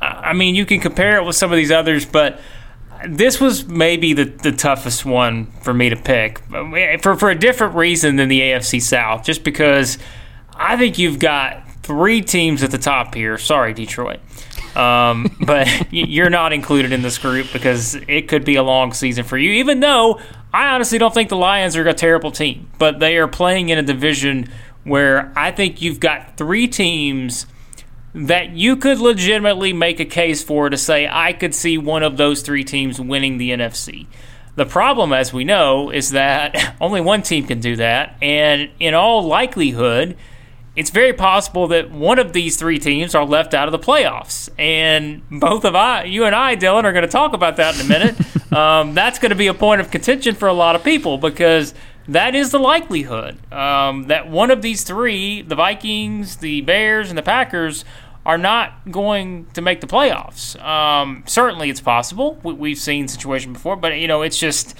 I mean, you can compare it with some of these others, but this was maybe the, the toughest one for me to pick for, for a different reason than the AFC South, just because I think you've got three teams at the top here. Sorry, Detroit. Um, but you're not included in this group because it could be a long season for you, even though I honestly don't think the Lions are a terrible team, but they are playing in a division where I think you've got three teams that you could legitimately make a case for to say, I could see one of those three teams winning the NFC. The problem, as we know, is that only one team can do that, and in all likelihood, it's very possible that one of these three teams are left out of the playoffs. And both of I, you and I, Dylan, are going to talk about that in a minute. um, that's going to be a point of contention for a lot of people because that is the likelihood um, that one of these three, the Vikings, the Bears, and the Packers, are not going to make the playoffs. Um, certainly, it's possible. We, have seen situation before, but you know, it's just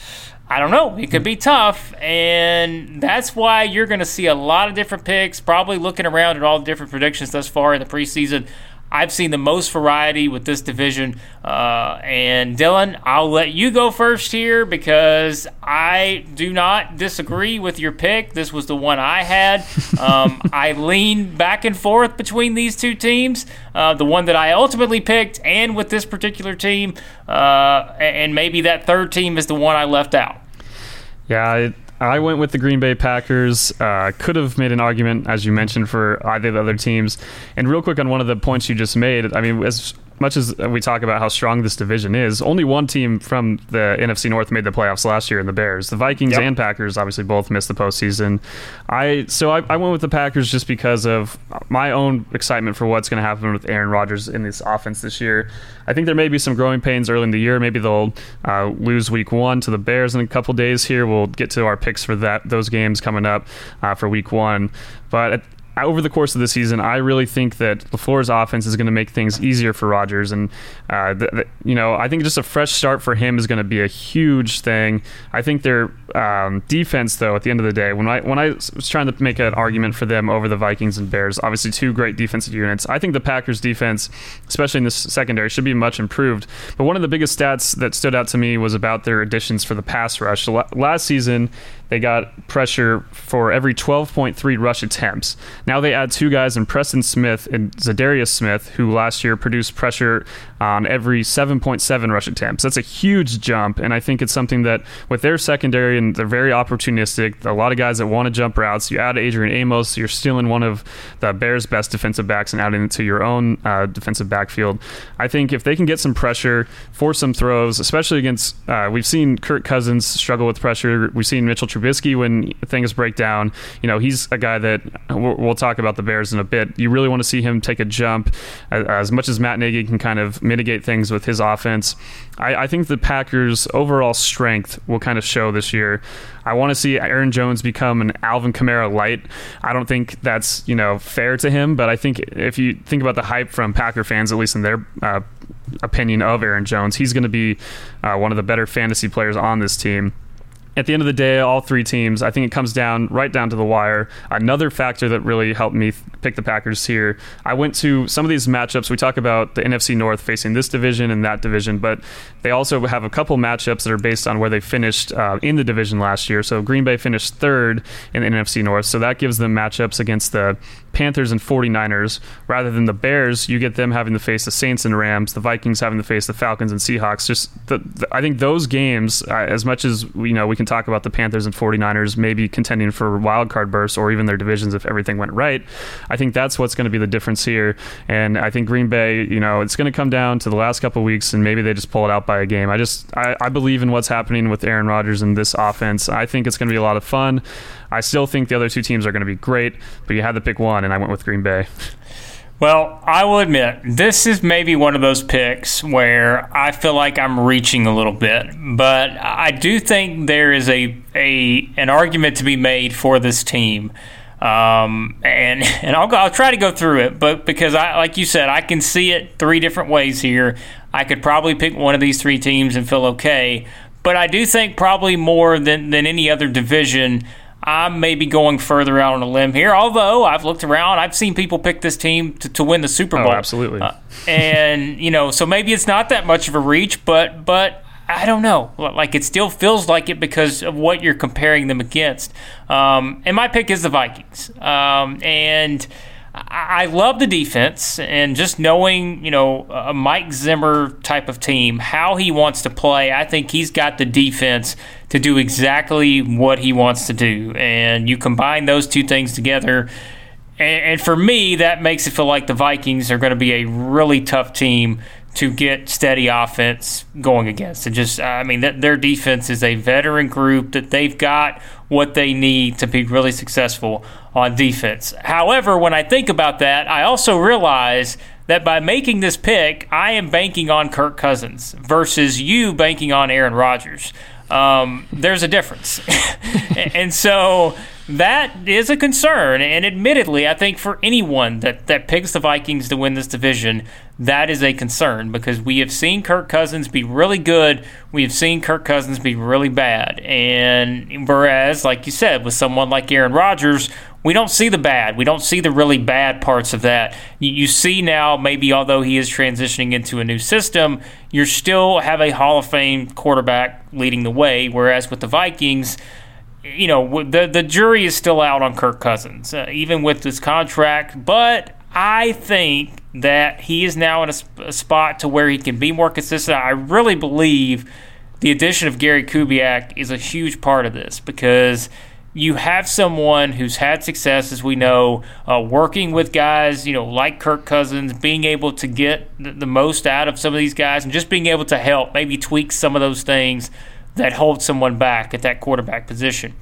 I don't know. It could be tough, and that's why you're going to see a lot of different picks. Probably looking around at all the different predictions thus far in the preseason. I've seen the most variety with this division. Uh, and Dylan, I'll let you go first here because I do not disagree with your pick. This was the one I had. Um, I lean back and forth between these two teams. Uh, the one that I ultimately picked, and with this particular team, uh, and maybe that third team is the one I left out. Yeah, I went with the Green Bay Packers. Uh, could have made an argument, as you mentioned, for either of the other teams. And real quick on one of the points you just made, I mean, as much as we talk about how strong this division is, only one team from the NFC North made the playoffs last year in the Bears. The Vikings yep. and Packers obviously both missed the postseason. I so I, I went with the Packers just because of my own excitement for what's going to happen with Aaron Rodgers in this offense this year. I think there may be some growing pains early in the year. Maybe they'll uh, lose Week One to the Bears in a couple days. Here, we'll get to our picks for that those games coming up uh, for Week One. But over the course of the season, I really think that LaFleur's offense is going to make things easier for Rodgers, and uh, the, the, you know I think just a fresh start for him is going to be a huge thing. I think their um, defense, though, at the end of the day, when I when I was trying to make an argument for them over the Vikings and Bears, obviously two great defensive units. I think the Packers' defense, especially in this secondary, should be much improved. But one of the biggest stats that stood out to me was about their additions for the pass rush. last season, they got pressure for every 12.3 rush attempts. Now they add two guys in Preston Smith and Za'Darius Smith, who last year produced pressure on every 7.7 rush attempts. That's a huge jump, and I think it's something that with their secondary and they're very opportunistic. A lot of guys that want to jump routes. You add Adrian Amos, you're stealing one of the Bears' best defensive backs and adding it to your own uh, defensive backfield. I think if they can get some pressure, force some throws, especially against, uh, we've seen Kirk Cousins struggle with pressure. We've seen Mitchell Trubisky when things break down. You know, he's a guy that we'll, talk about the Bears in a bit. You really want to see him take a jump as, as much as Matt Nagy can kind of mitigate things with his offense. I, I think the Packers' overall strength will kind of show this year. I want to see Aaron Jones become an Alvin Kamara light. I don't think that's you know fair to him, but I think if you think about the hype from Packer fans, at least in their uh, opinion of Aaron Jones, he's going to be uh, one of the better fantasy players on this team at the end of the day, all three teams, I think it comes down right down to the wire. Another factor that really helped me pick the Packers here, I went to some of these matchups. We talk about the NFC North facing this division and that division, but they also have a couple matchups that are based on where they finished uh, in the division last year. So Green Bay finished third in the NFC North, so that gives them matchups against the Panthers and 49ers. Rather than the Bears, you get them having to face the Saints and Rams, the Vikings having to face the Falcons and Seahawks. Just the, the, I think those games, uh, as much as you know, we can talk about the Panthers and 49ers maybe contending for wild card bursts or even their divisions if everything went right. I think that's what's going to be the difference here. And I think Green Bay, you know, it's going to come down to the last couple weeks and maybe they just pull it out by a game. I just I, I believe in what's happening with Aaron Rodgers and this offense. I think it's going to be a lot of fun. I still think the other two teams are going to be great, but you had to pick one, and I went with Green Bay. Well, I will admit, this is maybe one of those picks where I feel like I'm reaching a little bit, but I do think there is a, a an argument to be made for this team. Um, and and I'll, go, I'll try to go through it, but because I like you said, I can see it three different ways here. I could probably pick one of these three teams and feel okay, but I do think probably more than than any other division. I'm maybe going further out on a limb here. Although I've looked around, I've seen people pick this team to, to win the Super Bowl. Oh, absolutely. Uh, and you know, so maybe it's not that much of a reach, but but I don't know. Like it still feels like it because of what you're comparing them against. Um, and my pick is the Vikings. Um, and I I love the defense and just knowing, you know, a Mike Zimmer type of team, how he wants to play. I think he's got the defense to do exactly what he wants to do. And you combine those two things together. And, and for me, that makes it feel like the Vikings are going to be a really tough team to get steady offense going against. And just, I mean, th- their defense is a veteran group that they've got what they need to be really successful on defense. However, when I think about that, I also realize that by making this pick, I am banking on Kirk Cousins versus you banking on Aaron Rodgers. Um, there's a difference. and so that is a concern. And admittedly, I think for anyone that, that picks the Vikings to win this division, that is a concern because we have seen Kirk Cousins be really good. We have seen Kirk Cousins be really bad. And whereas, like you said, with someone like Aaron Rodgers, we don't see the bad. We don't see the really bad parts of that. You, see now, maybe although he is transitioning into a new system, you still have a Hall of Fame quarterback leading the way. Whereas with the Vikings, you know, the the jury is still out on Kirk Cousins, uh, even with this contract. But I think that he is now in a, sp- a spot to where he can be more consistent. I really believe the addition of Gary Kubiak is a huge part of this because you have someone who's had success, as we know, uh, working with guys, you know, like Kirk Cousins, being able to get the, the most out of some of these guys, and just being able to help, maybe tweak some of those things that holds someone back at that quarterback position.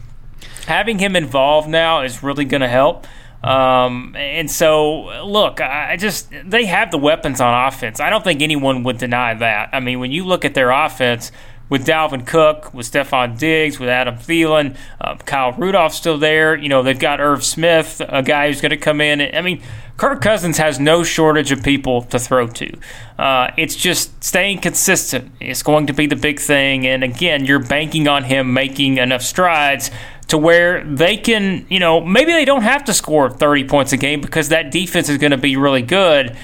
Having him involved now is really going to help. Um, and so, look, I just they have the weapons on offense. I don't think anyone would deny that. I mean, when you look at their offense with Dalvin Cook, with Stefon Diggs, with Adam Thielen, uh, Kyle Rudolph still there. You know, they've got Irv Smith, a guy who's going to come in. I mean, Kirk Cousins has no shortage of people to throw to. Uh, it's just staying consistent. It's going to be the big thing. And again, you're banking on him making enough strides to where they can, you know, maybe they don't have to score 30 points a game because that defense is going to be really good.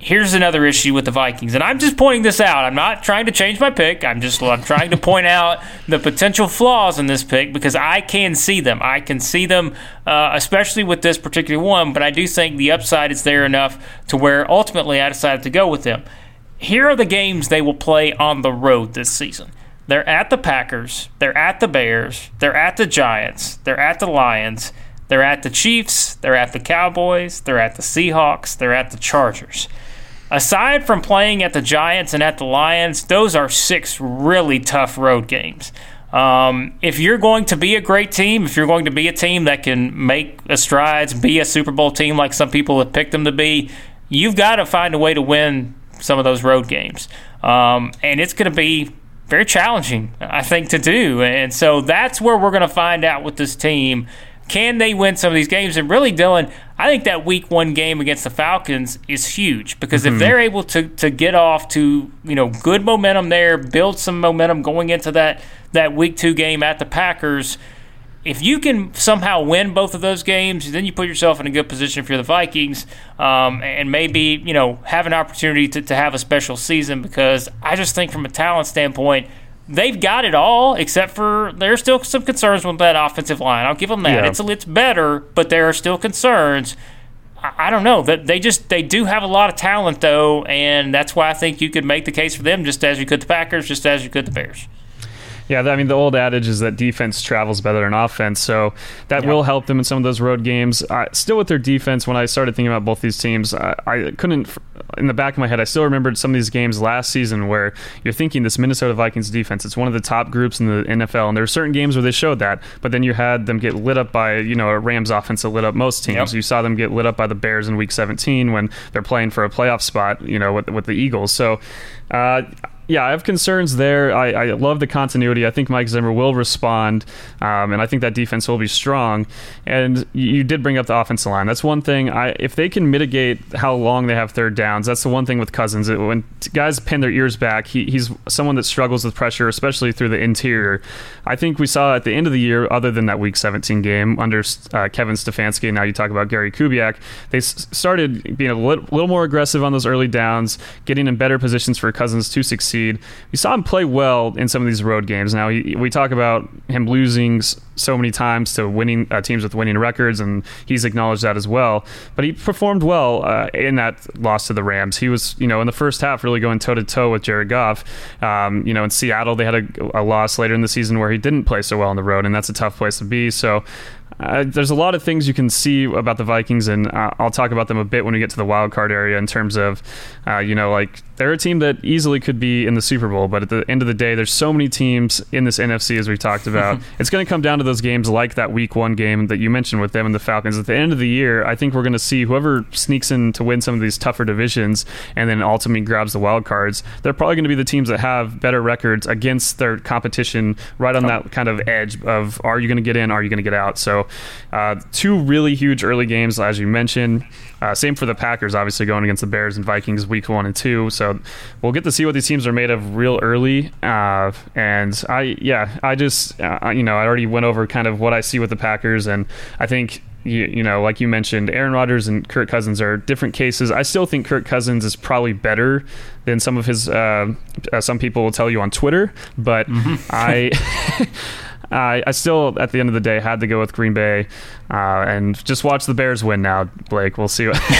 Here's another issue with the Vikings, and I'm just pointing this out. I'm not trying to change my pick. I'm just I'm trying to point out the potential flaws in this pick because I can see them. I can see them, uh, especially with this particular one. But I do think the upside is there enough to where ultimately I decided to go with them. Here are the games they will play on the road this season. They're at the Packers, they're at the Bears, they're at the Giants, they're at the Lions, they're at the Chiefs, they're at the Cowboys, they're at the Seahawks, they're at the Chargers. Aside from playing at the Giants and at the Lions, those are six really tough road games. Um, if you're going to be a great team, if you're going to be a team that can make strides, be a Super Bowl team like some people have picked them to be, you've got to find a way to win some of those road games. Um, and it's going to be very challenging, I think, to do. And so that's where we're going to find out with this team. Can they win some of these games? And really, Dylan, I think that week one game against the Falcons is huge because if they're able to, to get off to you know good momentum there, build some momentum going into that that week two game at the Packers, if you can somehow win both of those games, then you put yourself in a good position if you're the Vikings, um, and maybe you know have an opportunity to, to have a special season. Because I just think from a talent standpoint, they've got it all, except for there's still some concerns with that offensive line. I'll give them that. Yeah. It's it's better, but there are still concerns. I I don't know that they just they do have a lot of talent though, and that's why I think you could make the case for them just as you could the Packers, just as you could the Bears. Yeah, I mean the old adage is that defense travels better than offense, so that will help them in some of those road games. Uh, still, with their defense, when I started thinking about both these teams, I, I couldn't. In the back of my head, I still remembered some of these games last season where you're thinking this Minnesota Vikings defense. It's one of the top groups in the NFL, and there were certain games where they showed that, but then you had them get lit up by you know a Rams offense that lit up most teams. Yep. You saw them get lit up by the Bears in Week 17 when they're playing for a playoff spot, you know, with with the Eagles. So. Uh, yeah, I have concerns there. I, I, love the continuity. I think Mike Zimmer will respond, um, and I think that defense will be strong. And you did bring up the offensive line. That's one thing. I, if they can mitigate how long they have third downs, that's the one thing with Cousins. It, when guys pin their ears back, he, he's someone that struggles with pressure, especially through the interior. I think we saw at the end of the year, other than that Week 17 game under uh, Kevin Stefanski, and now you talk about Gary Kubiak, they s- started being a little, little more aggressive on those early downs, getting in better positions for Cousins to succeed We saw him play well in some of these road games. Now he, we talk about him losing so many times to winning uh, teams with winning records, and he's acknowledged that as well. But he performed well uh, in that loss to the Rams. He was, you know, in the first half really going toe to toe with Jared Goff. Um, you know, in Seattle they had a, a loss later in the season where he didn't play so well on the road, and that's a tough place to be. So uh, there's a lot of things you can see about the Vikings, and uh, I'll talk about them a bit when we get to the wild card area in terms of, uh, you know, like they're a team that easily could be in the Super Bowl, but at the end of the day, there's so many teams in this NFC as we talked about. it's going to come down to those games like that Week One game that you mentioned with them and the Falcons. At the end of the year, I think we're going to see whoever sneaks in to win some of these tougher divisions and then ultimately grabs the wild cards. They're probably going to be the teams that have better records against their competition, right on that kind of edge of are you going to get in, are you going to get out. So, uh, two really huge early games, as you mentioned. Uh, same for the Packers, obviously going against the Bears and Vikings week one and two. So we'll get to see what these teams are made of real early. Uh, and I, yeah, I just, uh, you know, I already went over kind of what I see with the Packers, and I think. You, you know, like you mentioned, Aaron Rodgers and Kirk Cousins are different cases. I still think Kirk Cousins is probably better than some of his. Uh, uh, some people will tell you on Twitter, but mm-hmm. I. I, I still, at the end of the day, had to go with Green Bay. Uh, and just watch the Bears win now, Blake. We'll see what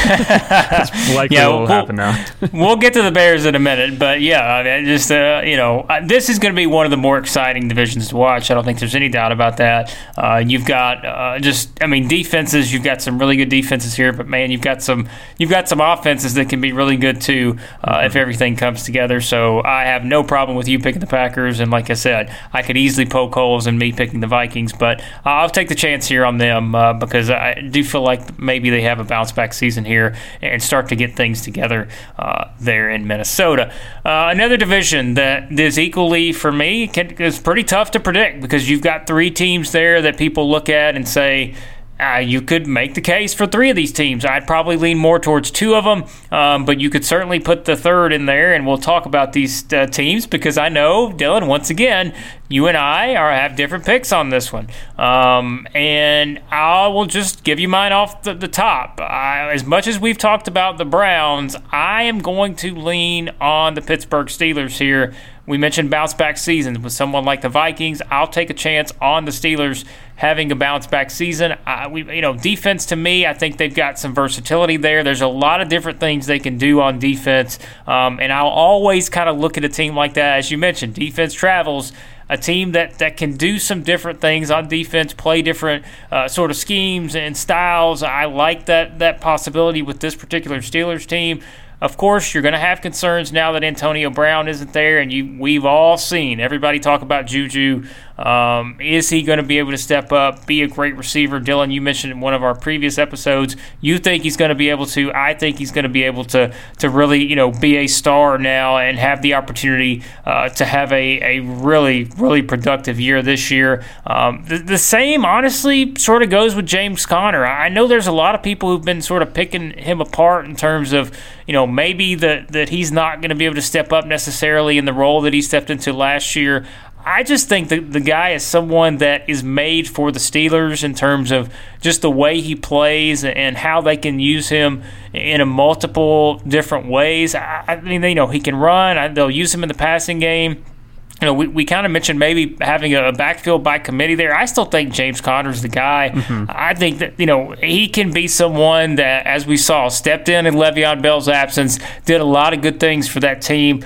likely yeah, will we'll, happen now. we'll get to the Bears in a minute, but yeah, I mean, just uh, you know, this is going to be one of the more exciting divisions to watch. I don't think there's any doubt about that. Uh, you've got uh, just, I mean, defenses. You've got some really good defenses here, but man, you've got some you've got some offenses that can be really good too uh, if everything comes together. So I have no problem with you picking the Packers, and like I said, I could easily poke holes in me picking the Vikings, but I'll take the chance here on them uh, because I do feel like maybe they have a bounce back season here and start to get things together uh, there in Minnesota. Uh, another division that is equally, for me, can, is pretty tough to predict because you've got three teams there that people look at and say, uh, you could make the case for three of these teams. I'd probably lean more towards two of them, um, but you could certainly put the third in there, and we'll talk about these uh, teams because I know, Dylan, once again, you and I are have different picks on this one. Um, and I will just give you mine off the, the top. I, as much as we've talked about the Browns, I am going to lean on the Pittsburgh Steelers here. We mentioned bounce back seasons with someone like the Vikings. I'll take a chance on the Steelers having a bounce back season. Uh, we, you know, defense to me, I think they've got some versatility there. There's a lot of different things they can do on defense, um, and I'll always kind of look at a team like that. As you mentioned, defense travels a team that, that can do some different things on defense, play different uh, sort of schemes and styles. I like that that possibility with this particular Steelers team. Of course, you're going to have concerns now that Antonio Brown isn't there, and you we've all seen everybody talk about Juju. Um, is he going to be able to step up, be a great receiver? Dylan, you mentioned in one of our previous episodes, you think he's going to be able to. I think he's going to be able to to really, you know, be a star now and have the opportunity uh, to have a, a really, really productive year this year. Um, the, the same, honestly, sort of goes with James Conner. I know there's a lot of people who've been sort of picking him apart in terms of, you know, maybe that that he's not going to be able to step up necessarily in the role that he stepped into last year. I just think that the guy is someone that is made for the Steelers in terms of just the way he plays and how they can use him in a multiple different ways. I, mean, you know, he can run. they'll use him in the passing game. You know, we, we kind of mentioned maybe having a backfield by committee there. I still think James Conner's the guy. Mm-hmm. I think that, you know, he can be someone that, as we saw, stepped in in Le'Veon Bell's absence, did a lot of good things for that team.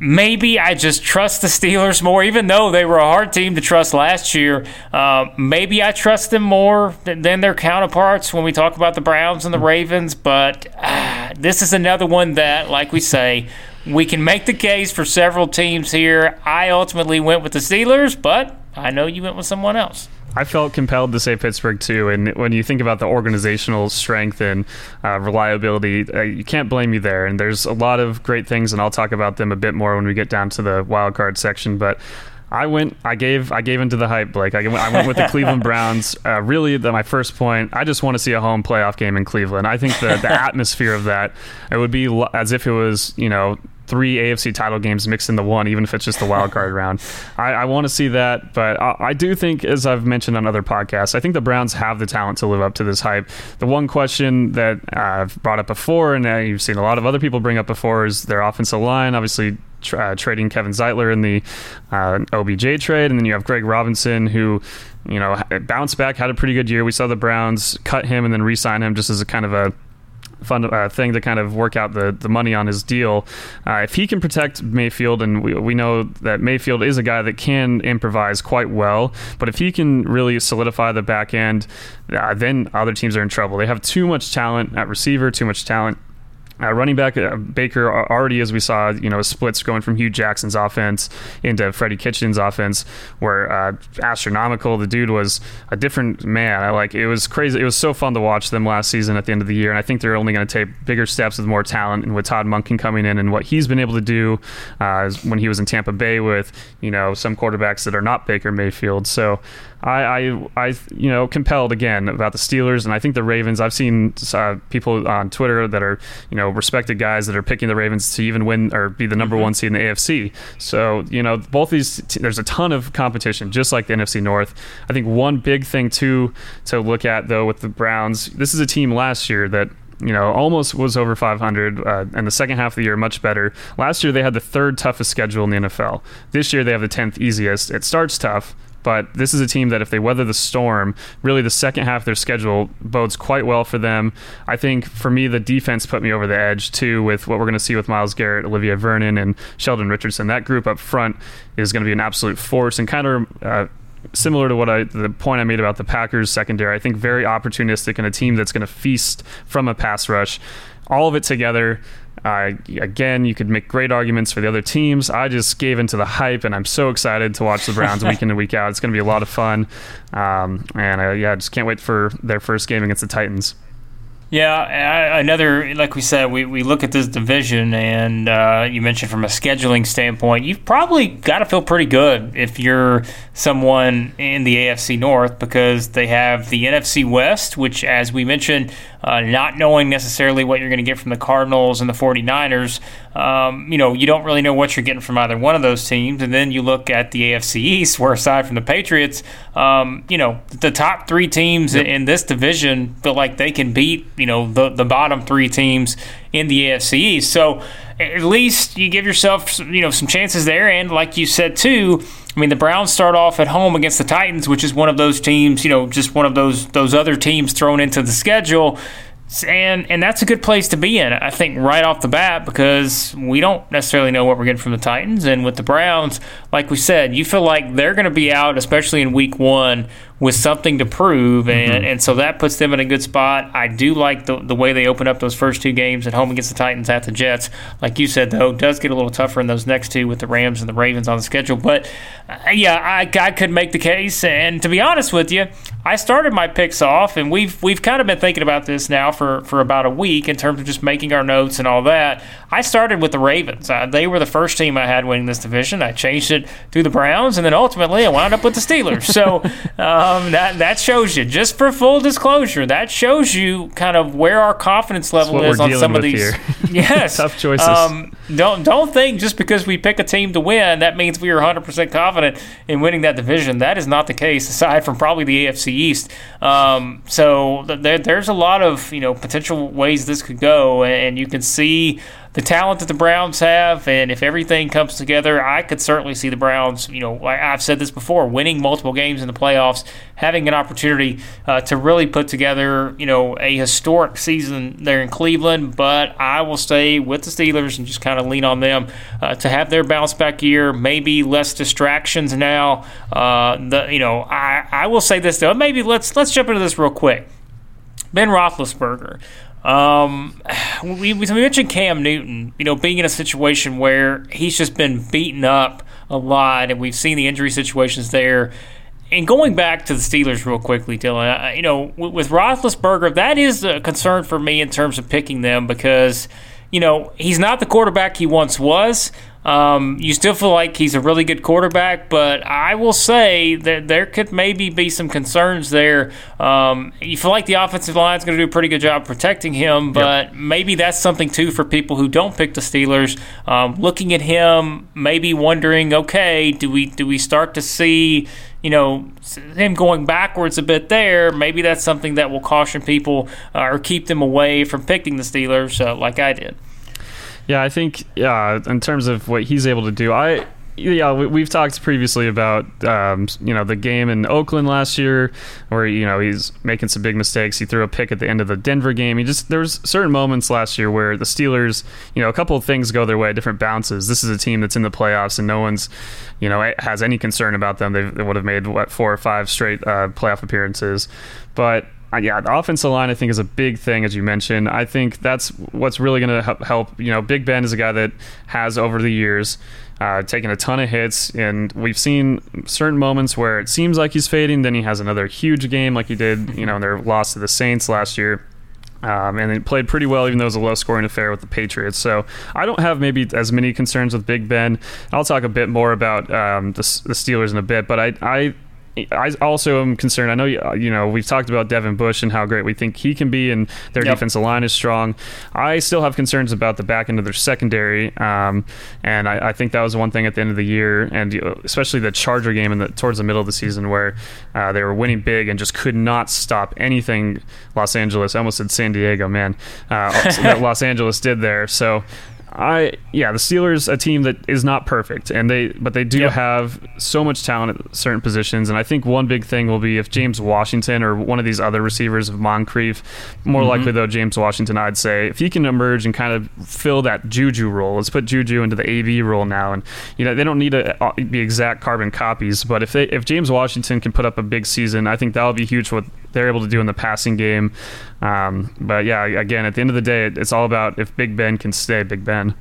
Maybe I just trust the Steelers more, even though they were a hard team to trust last year. Uh, maybe I trust them more than, than, their counterparts when we talk about the Browns and the Ravens. But uh, this is another one that, like we say, we can make the case for several teams here. I ultimately went with the Steelers, but I know you went with someone else. I felt compelled to say Pittsburgh too. And when you think about the organizational strength and uh, reliability, uh, you can't blame you there. And there's a lot of great things, and I'll talk about them a bit more when we get down to the wild card section. But I went. I gave. I gave into the hype, Blake. I, I went with the Cleveland Browns. Uh, really, the, my first point. I just want to see a home playoff game in Cleveland. I think the, the atmosphere of that it would be as if it was, you know, three AFC title games mixed into one, even if it's just the wild card round. I, I want to see that, but I, I, do think, as I've mentioned on other podcasts, I think the Browns have the talent to live up to this hype. The one question that I've brought up before, and uh, you've seen a lot of other people bring up before, is their offensive line. Obviously, uh, trading Kevin Zeitler in the uh, OBJ trade, and then you have Greg Robinson, who you know bounced back, had a pretty good year. We saw the Browns cut him and then re-sign him just as a kind of a fun uh, thing to kind of work out the, the money on his deal. Uh, if he can protect Mayfield, and we, we know that Mayfield is a guy that can improvise quite well, but if he can really solidify the back end, uh, then other teams are in trouble. They have too much talent at receiver, too much talent uh, running back uh, Baker already, as we saw, you know, splits going from Hue Jackson's offense into Freddie Kitchens' offense were uh, astronomical. The dude was a different man. I like it was crazy. It was so fun to watch them last season at the end of the year, and I think they're only going to take bigger steps with more talent and with Todd Monken coming in and what he's been able to do uh, when he was in Tampa Bay with you know some quarterbacks that are not Baker Mayfield. So I, I, I, you know, compelled again about the Steelers, and I think the Ravens. I've seen uh, people on Twitter that are, you know, respected guys that are picking the Ravens to even win or be the number mm-hmm. one seed in the AFC. So, you know, both these, t- there's a ton of competition, just like the NFC North. I think one big thing too to look at though with the Browns, this is a team last year that you know, almost was over 500, uh, and the second half of the year much better. Last year they had the third toughest schedule in the NFL. This year they have the 10th easiest. It starts tough, but this is a team that if they weather the storm, really the second half of their schedule bodes quite well for them. I think for me, the defense put me over the edge too with what we're going to see with Myles Garrett, Olivier Vernon, and Sheldon Richardson. That group up front is going to be an absolute force and kind of. Uh, similar to what I the point I made about the Packers secondary, I think very opportunistic and a team that's going to feast from a pass rush. All of it together, uh, again, you could make great arguments for the other teams. I just gave into the hype, and I'm so excited to watch the Browns week in and week out. It's going to be a lot of fun, um, and uh, yeah, just can't wait for their first game against the Titans. Yeah, another like we said, we, we look at this division, and uh, you mentioned from a scheduling standpoint, you've probably got to feel pretty good if you're someone in the AFC North because they have the NFC West, which, as we mentioned, uh, not knowing necessarily what you're going to get from the Cardinals and the 49ers, um, you know, you don't really know what you're getting from either one of those teams. And then you look at the AFC East, where aside from the Patriots, um, you know, the top three teams yep. in this division feel like they can beat, you know, the, the bottom three teams in the AFC East. So at least you give yourself, you know, some chances there. And like you said, too, I mean, the Browns start off at home against the Titans, which is one of those teams, you know, just one of those those other teams thrown into the schedule. And and that's a good place to be in, I think, right off the bat, because we don't necessarily know what we're getting from the Titans. And with the Browns, like we said, you feel like they're going to be out, especially in week one, with something to prove, and, mm-hmm. and so that puts them in a good spot. I do like the, the way they open up those first two games at home against the Titans at the Jets. Like you said, though, it does get a little tougher in those next two with the Rams and the Ravens on the schedule. But uh, yeah, I, I could make the case, and to be honest with you, I started my picks off, and we've we've kind of been thinking about this now for, for about a week in terms of just making our notes and all that. I started with the Ravens. Uh, they were the first team I had winning this division. I changed it to the Browns, and then ultimately I wound up with the Steelers. So. Um, that that shows you. Just for full disclosure, that shows you kind of where our confidence level is on some of these. yes, tough choices. Um, don't don't think just because we pick a team to win that means we are 100 percent confident in winning that division. That is not the case. Aside from probably the AFC East, um, so there, there's a lot of you know potential ways this could go, and you can see the talent that the Browns have, and if everything comes together, I could certainly see the Browns. You know, I've said this before, winning multiple games in the playoffs, having an opportunity uh, to really put together, you know, a historic season there in Cleveland. But I will stay with the Steelers and just kind of lean on them uh, to have their bounce back year. Maybe less distractions now. Uh, the you know, I I will say this though. Maybe let's let's jump into this real quick. Ben Roethlisberger. Um, we, we mentioned Cam Newton, you know, being in a situation where he's just been beaten up a lot, and we've seen the injury situations there. And going back to the Steelers real quickly, Dylan, you know, with, with Roethlisberger, that is a concern for me in terms of picking them because, you know, he's not the quarterback he once was. Um, you still feel like he's a really good quarterback, but I will say that there could maybe be some concerns there. Um, you feel like the offensive line is going to do a pretty good job protecting him, but yep. maybe that's something too for people who don't pick the Steelers. Um, looking at him, maybe wondering, okay, do we do we start to see? you know, him going backwards a bit there, maybe that's something that will caution people uh, or keep them away from picking the Steelers uh, like I did. Yeah, I think yeah, in terms of what he's able to do, I yeah, we, have talked previously about um, you know the game in Oakland last year, where you know he's making some big mistakes. He threw a pick at the end of the Denver game. He just there was certain moments last year where the Steelers, you know, a couple of things go their way, different bounces. This is a team that's in the playoffs, and no one's you know has any concern about them. They, they would have made what four or five straight uh, playoff appearances, but yeah, the offensive line I think is a big thing, as you mentioned. I think that's what's really going to help. You know, Big Ben is a guy that has over the years uh, taken a ton of hits, and we've seen certain moments where it seems like he's fading. Then he has another huge game, like he did, you know, in their loss to the Saints last year. Um, and it played pretty well, even though it was a low scoring affair with the Patriots. So I don't have maybe as many concerns with Big Ben. I'll talk a bit more about um, the, the Steelers in a bit, but I, I I also am concerned. I know you know we've talked about Devin Bush and how great we think he can be, and their yep. defensive line is strong. I still have concerns about the back end of their secondary, um, and I, I, think that was one thing at the end of the year, and especially the Charger game in the towards the middle of the season where uh, they were winning big and just could not stop anything. Los Angeles, I almost said San Diego, man. Uh, that Los Angeles did there. So I yeah, the Steelers a team that is not perfect, and they but they do yep. have so much talent at certain positions, and I think one big thing will be if James Washington or one of these other receivers of Moncrief, more mm-hmm. likely though James Washington, I'd say if he can emerge and kind of fill that Juju role. Let's put Juju into the AB role now, and you know they don't need to uh, be exact carbon copies, but if they if James Washington can put up a big season, I think that'll be huge for they're able to do in the passing game. Um, but yeah, again, at the end of the day, it's all about if Big Ben can stay Big Ben.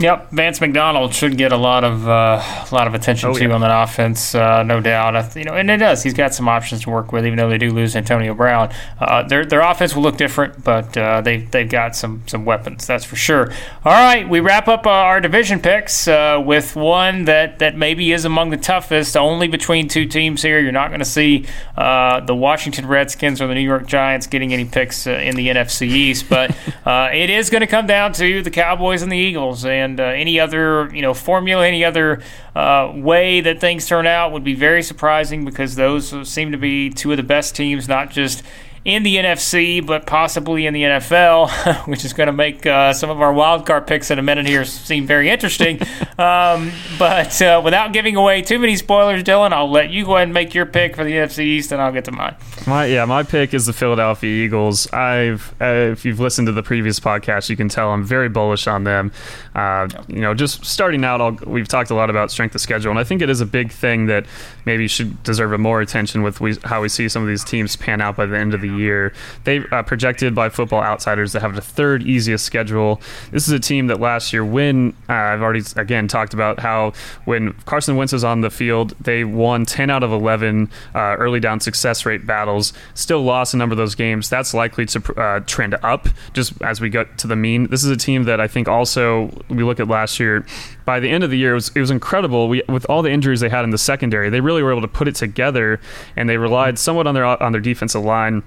Yep, Vance McDonald should get a lot of uh, a lot of attention oh, too yeah. on that offense, uh, no doubt. You know, and it does. He's got some options to work with, even though they do lose Antonio Brown. Uh, their their offense will look different, but uh, they they've got some some weapons, that's for sure. All right, we wrap up uh, our division picks uh, with one that that maybe is among the toughest, only between two teams here. You're not going to see the Washington Redskins or the New York Giants getting any picks in the NFC East, but it is going to come down to the Cowboys and the Eagles and and uh, any other you know formula, any other uh, way that things turn out would be very surprising because those seem to be two of the best teams, not just in the NFC, but possibly in the NFL, which is going to make uh, some of our wild card picks in a minute here seem very interesting. um, but uh, without giving away too many spoilers, Dylan, I'll let you go ahead and make your pick for the NFC East, and I'll get to mine. My yeah, my pick is the Philadelphia Eagles. I've uh, if you've listened to the previous podcast, you can tell I'm very bullish on them. Uh, you know, just starting out, I'll, we've talked a lot about strength of schedule, and I think it is a big thing that maybe should deserve a more attention with we, how we see some of these teams pan out by the end of the year. They uh, projected by Football Outsiders to have the third easiest schedule. This is a team that last year, when uh, I've already again talked about how when Carson Wentz was on the field, they won 10 out of 11 uh, early down success rate battles. Still lost a number of those games. That's likely to uh, trend up just as we get to the mean. This is a team that I think also we look at last year, by the end of the year, it was, it was incredible. We, with all the injuries they had in the secondary, they really were able to put it together, and they relied somewhat on their on their defensive line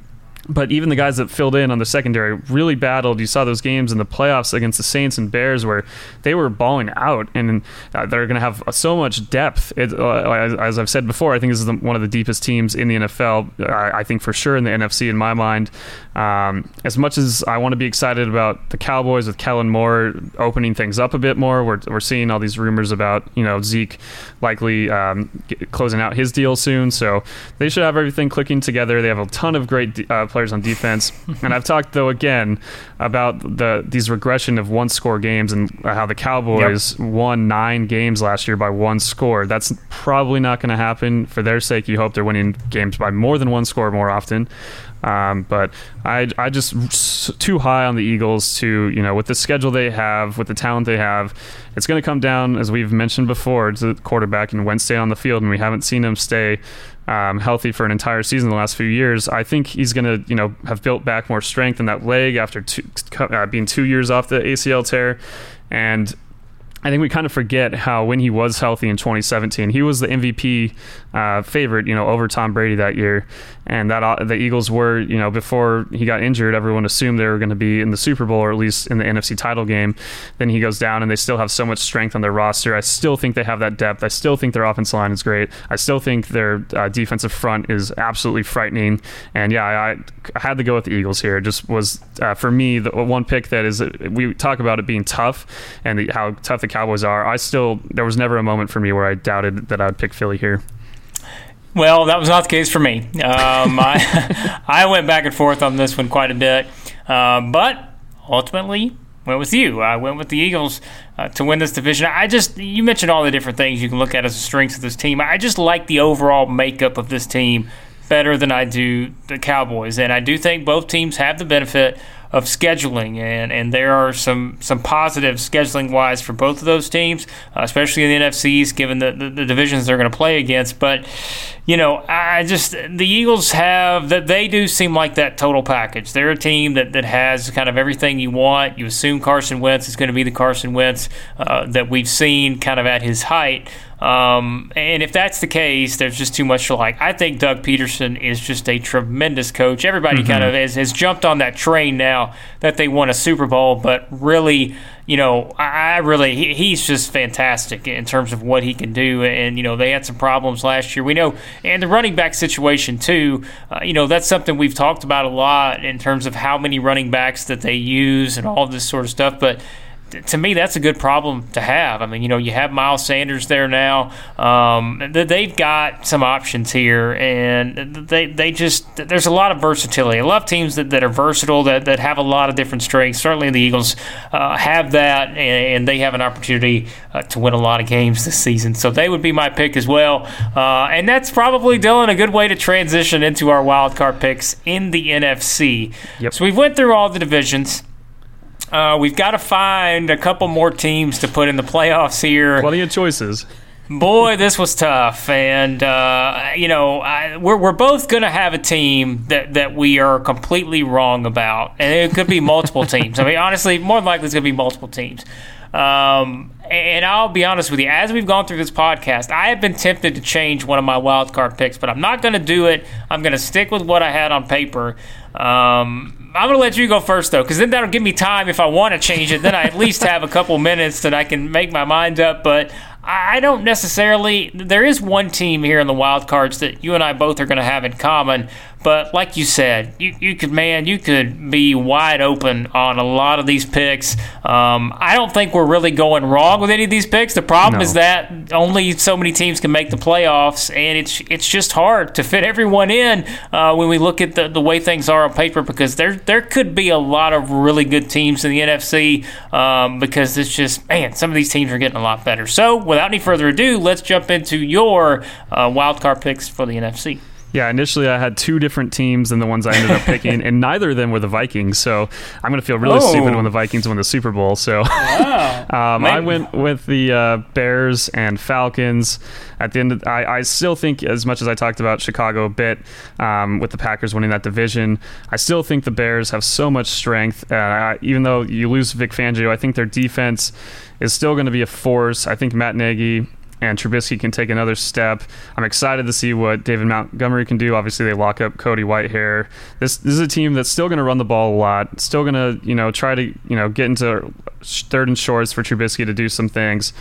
but even the guys that filled in on the secondary really battled. You saw those games in the playoffs against the Saints and Bears where they were balling out, and uh, they're going to have so much depth. It, uh, as, as, I've said before, I think this is the, one of the deepest teams in the NFL. I, I, think for sure in the NFC in my mind. Um, as much as I want to be excited about the Cowboys with Kellen Moore opening things up a bit more, we're, we're seeing all these rumors about you know Zeke likely um, closing out his deal soon, so they should have everything clicking together. They have a ton of great uh, players on defense. and I've talked though again about the these regression of one score games and how the Cowboys yep. won nine games last year by one score. That's probably not going to happen. For their sake, you hope they're winning games by more than one score more often. Um, but I, I just too high on the Eagles to you know with the schedule they have, with the talent they have, it's going to come down as we've mentioned before to the quarterback and Wednesday on the field, and we haven't seen him stay um, healthy for an entire season the last few years. I think he's going to you know have built back more strength in that leg after two, uh, being two years off the ACL tear, and I think we kind of forget how when he was healthy in 2017, he was the MVP uh, favorite, you know, over Tom Brady that year, and that uh, the Eagles were, you know, before he got injured, everyone assumed they were going to be in the Super Bowl or at least in the NFC title game. Then he goes down, and they still have so much strength on their roster. I still think they have that depth. I still think their offensive line is great. I still think their uh, defensive front is absolutely frightening. And yeah, I, I, had to go with the Eagles here. It just was uh, for me the one pick that is we talk about it being tough and the, how tough the Cowboys are. I still there was never a moment for me where I doubted that I would pick Philly here. Well, that was not the case for me. Um, I, I went back and forth on this one quite a bit, uh, but ultimately went with you. I went with the Eagles uh, to win this division. I just you mentioned all the different things you can look at as the strengths of this team. I just like the overall makeup of this team better than I do the Cowboys, and I do think both teams have the benefit of scheduling, and, and there are some some positives scheduling wise for both of those teams, uh, especially in the NFCs, given the, the, the divisions they're going to play against. But you know, I just the Eagles have that they do seem like that total package. They're a team that, that has kind of everything you want. You assume Carson Wentz is going to be the Carson Wentz uh, that we've seen kind of at his height. Um, and if that's the case, there's just too much to like. I think Doug Pederson is just a tremendous coach. Everybody mm-hmm. kind of has, has, jumped on that train now that they won a Super Bowl, but really, you know, I, really, he, he's just fantastic in terms of what he can do. And, you know, they had some problems last year. We know, and the running back situation, too, uh, you know, that's something we've talked about a lot in terms of how many running backs that they use and all this sort of stuff. But, to me, that's a good problem to have. I mean, you know, you have Miles Sanders there now. Um, they've got some options here, and they they just there's a lot of versatility. I love teams that, that are versatile, that, that have a lot of different strengths. Certainly, the Eagles uh, have that, and, and, they have an opportunity uh, to win a lot of games this season. So they would be my pick as well. Uh, and that's probably Dylan a good way to transition into our wild card picks in the NFC. Yep. So we went through all the divisions. Uh, we've got to find a couple more teams to put in the playoffs here. Plenty of choices. Boy, this was tough, and uh, you know I, we're we're both going to have a team that, that we are completely wrong about, and it could be multiple teams. I mean, honestly, more than likely it's going to be multiple teams. Um, and I'll be honest with you, as we've gone through this podcast, I have been tempted to change one of my wild card picks, but I'm not going to do it. I'm going to stick with what I had on paper. Um, I'm gonna let you go first though, because then that'll give me time if I want to change it. Then I at least have a couple minutes that I can make my mind up. But I don't necessarily. There is one team here in the wild cards that you and I both are going to have in common. But like you said, you, you could, man, you could be wide open on a lot of these picks. Um, I don't think we're really going wrong with any of these picks. The problem no. is that only so many teams can make the playoffs, and it's it's just hard to fit everyone in uh, when we look at the, the way things are on paper. Because there there could be a lot of really good teams in the NFC um, because it's just man, some of these teams are getting a lot better. So without any further ado, let's jump into your uh, wild card picks for the NFC. Yeah, initially I had two different teams than the ones I ended up picking, and neither of them were the Vikings. So I'm going to feel really oh. stupid when the Vikings win the Super Bowl. So wow. um, I went with the uh, Bears and Falcons. At the end, of, I, I still think, as much as I talked about Chicago a bit um, with the Packers winning that division, I still think the Bears have so much strength. Uh, even though you lose Vic Fangio, I think their defense is still going to be a force. I think Matt Nagy and Trubisky can take another step. I'm excited to see what David Montgomery can do. Obviously, they lock up Cody Whitehair. This this is a team that's still going to run the ball a lot. Still going to you know try to you know get into third and shorts for Trubisky to do some things.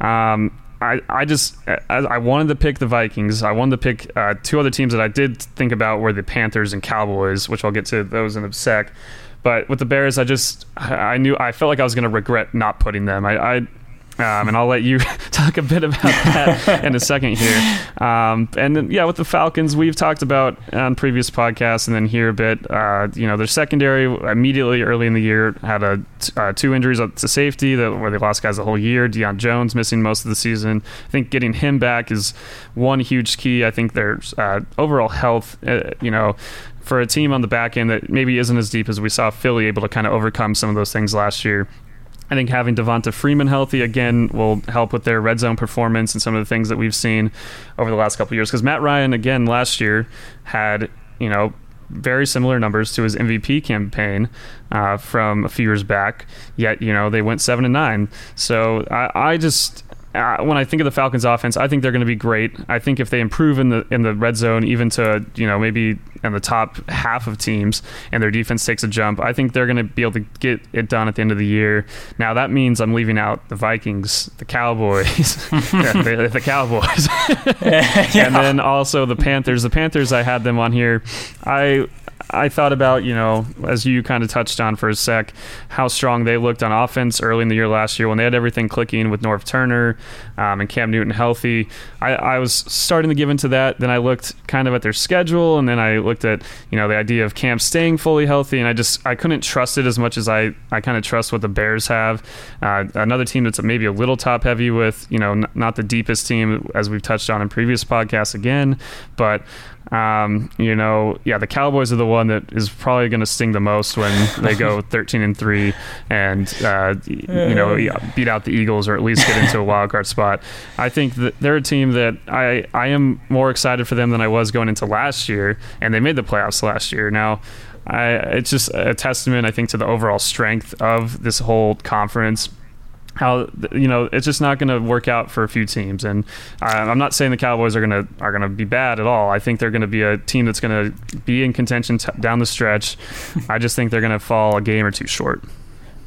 Um, I, I just I, I, wanted to pick the Vikings. I wanted to pick uh, two other teams that I did think about were the Panthers and Cowboys, which I'll get to those in a sec. But with the Bears, I just I knew I felt like I was going to regret not putting them. I, I um, and I'll let you talk a bit about that in a second here. Um, and then, yeah, with the Falcons, we've talked about on previous podcasts, and then here a bit. Uh, you know, their secondary immediately early in the year had a uh, two injuries to safety that where they lost guys the whole year. Deion Jones missing most of the season. I think getting him back is one huge key. I think their uh, overall health. Uh, you know, for a team on the back end that maybe isn't as deep as we saw Philly able to kind of overcome some of those things last year. I think having Devonta Freeman healthy again will help with their red zone performance and some of the things that we've seen over the last couple years. Because Matt Ryan again last year had you know very similar numbers to his MVP campaign uh, from a few years back. Yet you know they went seven and nine. So I, I just uh, when I think of the Falcons offense, I think they're going to be great. I think if they improve in the in the red zone, even to you know maybe in the top half of teams, and their defense takes a jump, I think they're going to be able to get it done at the end of the year. Now that means I'm leaving out the Vikings, the Cowboys, the, the, Cowboys, yeah. and then also the Panthers. The Panthers, I had them on here. I I thought about, you know, as you kind of touched on for a sec, how strong they looked on offense early in the year last year when they had everything clicking with Norv Turner um, and Cam Newton healthy. I, I, was starting to give into that. Then I looked kind of at their schedule, and then I looked at, you know, the idea of Cam staying fully healthy, and I just I couldn't trust it as much as I I kind of trust what the Bears have. Uh, another team that's maybe a little top heavy with, you know, n- not the deepest team as we've touched on in previous podcasts again, but um, you know, yeah, the Cowboys are the one that is probably going to sting the most when they go 13 and three, and uh, you know, beat out the Eagles or at least get into a wild card spot. I think that they're a team that I I am more excited for them than I was going into last year, and they made the playoffs last year. Now. I, it's just a testament, I think, to the overall strength of this whole conference how you know it's just not going to work out for a few teams and uh, I'm not saying the Cowboys are going to are going to be bad at all I think they're going to be a team that's going to be in contention t- down the stretch I just think they're going to fall a game or two short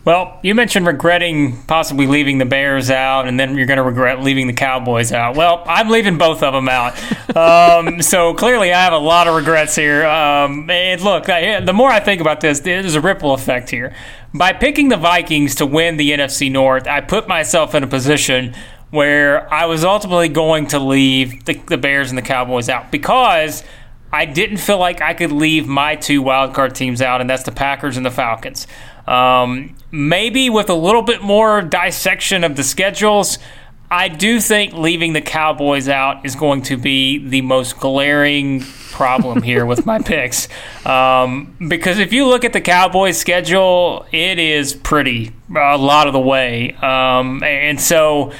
well, you mentioned regretting possibly leaving the Bears out, and then you're going to regret leaving the Cowboys out. Well, I'm leaving both of them out. um, so clearly, I have a lot of regrets here. Um, and look, I, the more I think about this, there's a ripple effect here. By picking the Vikings to win the NFC North, I put myself in a position where I was ultimately going to leave the, the Bears and the Cowboys out because – I didn't feel like I could leave my two wildcard teams out, and that's the Packers and the Falcons. Um, maybe with a little bit more dissection of the schedules, I do think leaving the Cowboys out is going to be the most glaring problem here with my picks. Um, because if you look at the Cowboys' schedule, it is pretty a lot of the way. Um, and so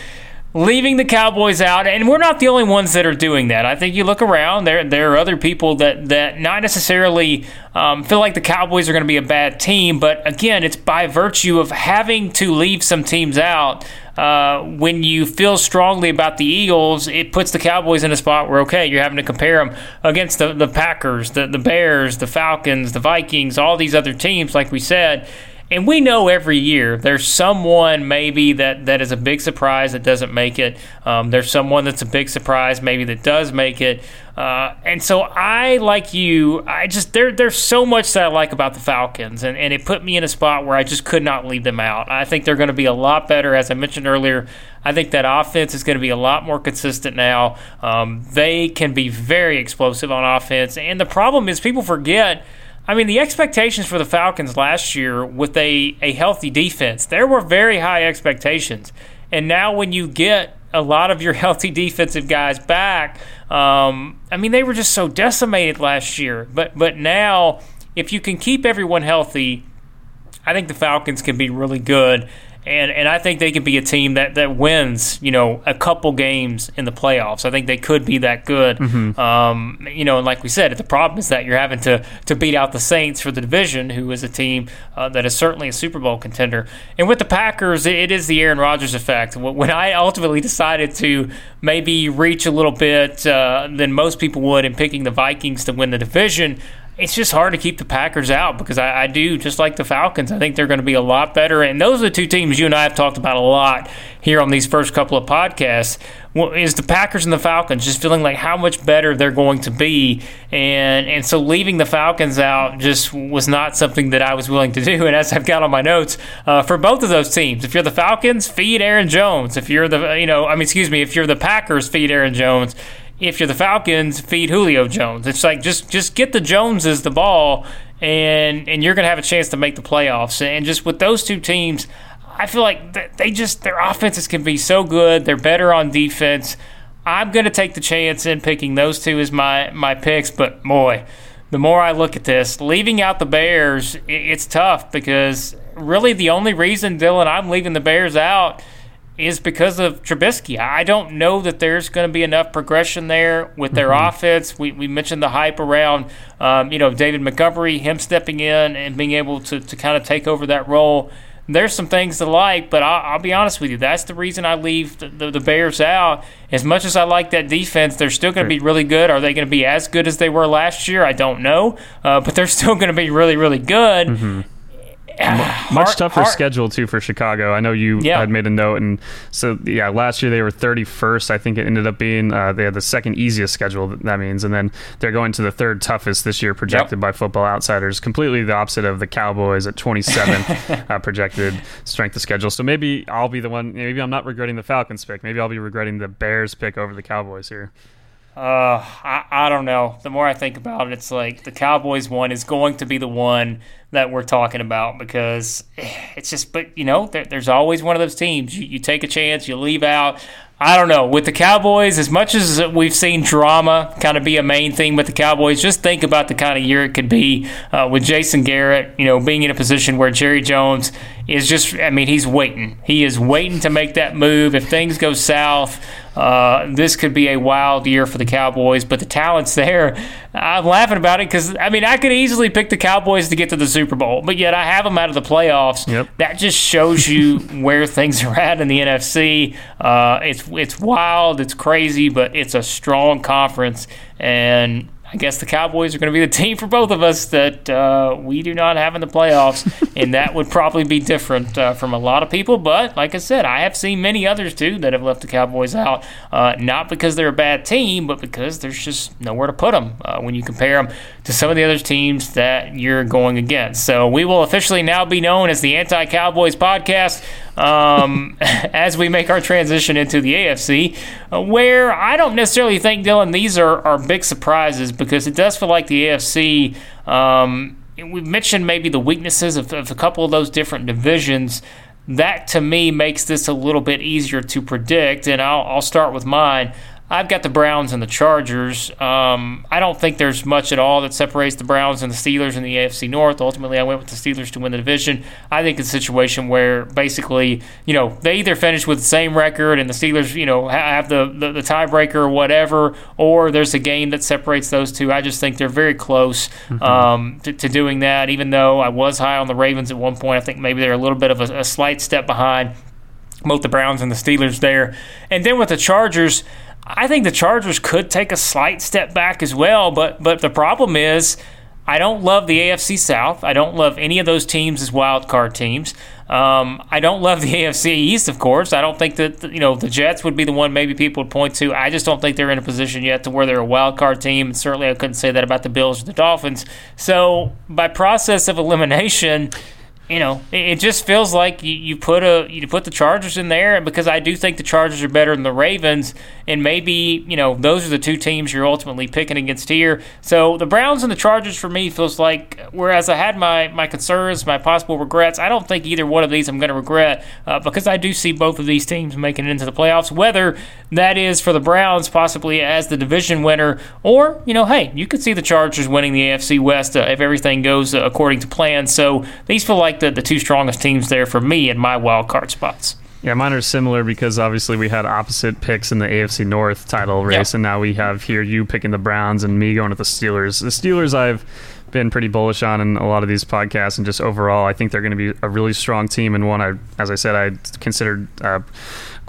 leaving the Cowboys out, and we're not the only ones that are doing that. I think you look around there; there are other people that that not necessarily um, feel like the Cowboys are going to be a bad team, but again, it's by virtue of having to leave some teams out. Uh, when you feel strongly about the Eagles, it puts the Cowboys in a spot where okay, you're having to compare them against the, the Packers, the the Bears, the Falcons, the Vikings, all these other teams. Like we said, and we know every year there's someone maybe that, that is a big surprise that doesn't make it. Um, there's someone that's a big surprise maybe that does make it. Uh, and so I, like you, I just there there's so much that I like about the Falcons, and, and it put me in a spot where I just could not leave them out. I think they're going to be a lot better, as I mentioned earlier. I think that offense is going to be a lot more consistent now. Um, they can be very explosive on offense, and the problem is people forget – I mean, the expectations for the Falcons last year with a, a healthy defense, there were very high expectations. And now, when you get a lot of your healthy defensive guys back, um, I mean, they were just so decimated last year. But but now, if you can keep everyone healthy, I think the Falcons can be really good. And and I think they could be a team that that wins, you know, a couple games in the playoffs. I think they could be that good. Mm-hmm. Um, you know, and like we said, the problem is that you're having to to beat out the Saints for the division, who is a team uh, that is certainly a Super Bowl contender. And with the Packers, it is the Aaron Rodgers effect. When I ultimately decided to maybe reach a little bit uh, than most people would in picking the Vikings to win the division it's just hard to keep the Packers out because I, I, do, just like the Falcons, I think they're going to be a lot better. And those are the two teams you and I have talked about a lot here on these first couple of podcasts. Well, is the Packers and the Falcons just feeling like how much better they're going to be, and and so leaving the Falcons out just was not something that I was willing to do. And as I've got on my notes uh, for both of those teams, if you're the Falcons, feed Aaron Jones. If you're the you know, I mean, excuse me, if you're the Packers, feed Aaron Jones if you're the Falcons, feed Julio Jones. It's like just just get the Joneses the ball, and and you're gonna have a chance to make the playoffs. And just with those two teams, I feel like they just their offenses can be so good. They're better on defense. I'm gonna take the chance in picking those two as my my picks. But boy, the more I look at this, leaving out the Bears, it's tough because really the only reason Dylan I'm leaving the Bears out is because of Trubisky. I don't know that there's going to be enough progression there with their mm-hmm. offense. We, we mentioned the hype around, um, you know, David Montgomery, him stepping in and being able to, to kind of take over that role. There's some things to like, but I'll, I'll be honest with you. That's the reason I leave the, the, the, Bears out. As much as I like that defense, they're still going to be really good. Are they going to be as good as they were last year? I don't know. Uh, but they're still going to be really, really good. Mm-hmm much tougher schedule too for Chicago. I know you yeah. had made a note, and so yeah, last year they were 31st. I think it ended up being uh, they had the second easiest schedule. That means, and then they're going to the third toughest this year, projected yep. by Football Outsiders. Completely the opposite of the Cowboys at 27 uh, projected strength of schedule. So maybe I'll be the one. Maybe I'm not regretting the Falcons pick. Maybe I'll be regretting the Bears pick over the Cowboys here. Uh, I, I don't know. The more I think about it, it's like the Cowboys one is going to be the one that we're talking about because it's just, but you know, there, there's always one of those teams. You, you take a chance, you leave out. I don't know. With the Cowboys, as much as we've seen drama kind of be a main thing with the Cowboys, just think about the kind of year it could be uh, with Jason Garrett, you know, being in a position where Jerry Jones is just, I mean, he's waiting. He is waiting to make that move. If things go south, uh, this could be a wild year for the Cowboys, but the talent's there. I'm laughing about it because, I mean, I could easily pick the Cowboys to get to the Super Bowl, but yet I have them out of the playoffs. Yep. That just shows you where things are at in the NFC. Uh, it's, it's wild, it's crazy, but it's a strong conference. And I guess the Cowboys are going to be the team for both of us that uh, we do not have in the playoffs, and that would probably be different uh, from a lot of people. But like I said, I have seen many others too that have left the Cowboys out, uh, not because they're a bad team, but because there's just nowhere to put them uh, when you compare them to some of the other teams that you're going against. So we will officially now be known as the Anti Cowboys Podcast um, as we make our transition into the AFC, uh, where I don't necessarily think, Dylan, these are, are big surprises because it does feel like the AFC. Um, we've mentioned maybe the weaknesses of, of a couple of those different divisions. That to me makes this a little bit easier to predict, and I'll, I'll start with mine. I've got the Browns and the Chargers. Um, I don't think there's much at all that separates the Browns and the Steelers in the AFC North. Ultimately, I went with the Steelers to win the division. I think it's a situation where basically, you know, they either finish with the same record and the Steelers, you know, have the, the, the tiebreaker or whatever, or there's a game that separates those two. I just think they're very close mm-hmm. um, to, to, doing that, even though I was high on the Ravens at one point. I think maybe they're a little bit of a, a slight step behind both the Browns and the Steelers there. And then with the Chargers, I think the Chargers could take a slight step back as well, but but the problem is I don't love the AFC South. I don't love any of those teams as wild card teams. Um, I don't love the AFC East, of course. I don't think that you know the Jets would be the one maybe people would point to. I just don't think they're in a position yet to where they're a wild card team. And certainly, I couldn't say that about the Bills or the Dolphins. So, by process of elimination, you know, it just feels like you, put a you put the Chargers in there because I do think the Chargers are better than the Ravens, and maybe you know those are the two teams you're ultimately picking against here. So the Browns and the Chargers for me feels like whereas I had my my concerns, my possible regrets, I don't think either one of these I'm going to regret uh, because I do see both of these teams making it into the playoffs. Whether that is for the Browns possibly as the division winner, or you know, hey, you could see the Chargers winning the AFC West uh, if everything goes according to plan. So these feel like like the, the two strongest teams there for me in my wild card spots. Yeah, mine are similar because obviously we had opposite picks in the AFC North title race, and now we have here you picking the Browns and me going with the Steelers. The Steelers, I've been pretty bullish on in a lot of these podcasts, and just overall, I think they're going to be a really strong team and one I, as I said, I considered. Uh,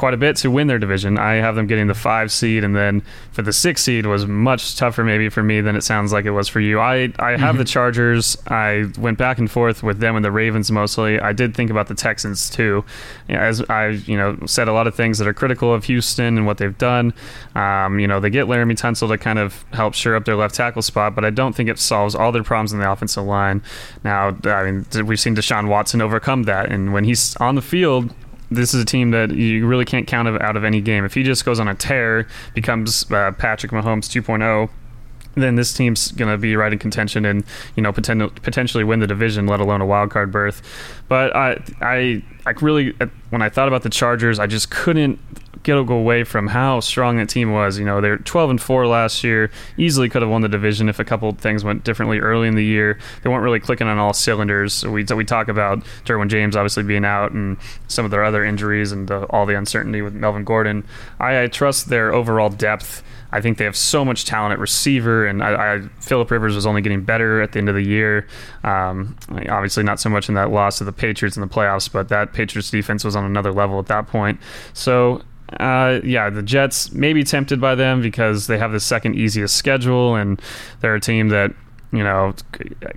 quite a bit to win their division. I have them getting the five seed, and then for the six seed was much tougher maybe for me than it sounds like it was for you. I I have mm-hmm. the Chargers. I went back and forth with them and the Ravens mostly. I did think about the Texans too, as I you know said a lot of things that are critical of Houston and what they've done. Um, you know they get Laremy Tunsil to kind of help shore up their left tackle spot, but I don't think it solves all their problems in the offensive line. Now I mean we've seen Deshaun Watson overcome that, and when he's on the field this is a team that you really can't count out of any game. If he just goes on a tear, becomes uh, Patrick Mahomes 2.0, then this team's going to be right in contention and you know poten- potentially win the division, let alone a wild card berth. But I, I, I really when I thought about the Chargers, I just couldn't get away from how strong that team was. You know, they're 12 and 4 last year. Easily could have won the division if a couple things went differently early in the year. They weren't really clicking on all cylinders. We we talk about Derwin James obviously being out and some of their other injuries and the, all the uncertainty with Melvin Gordon. I, I trust their overall depth. I think they have so much talent at receiver, and I, I Philip Rivers was only getting better at the end of the year. Um, obviously, not so much in that loss to the Patriots in the playoffs, but that Patriots defense was on another level at that point. So uh, yeah, the Jets may be tempted by them because they have the second easiest schedule, and they're a team that you know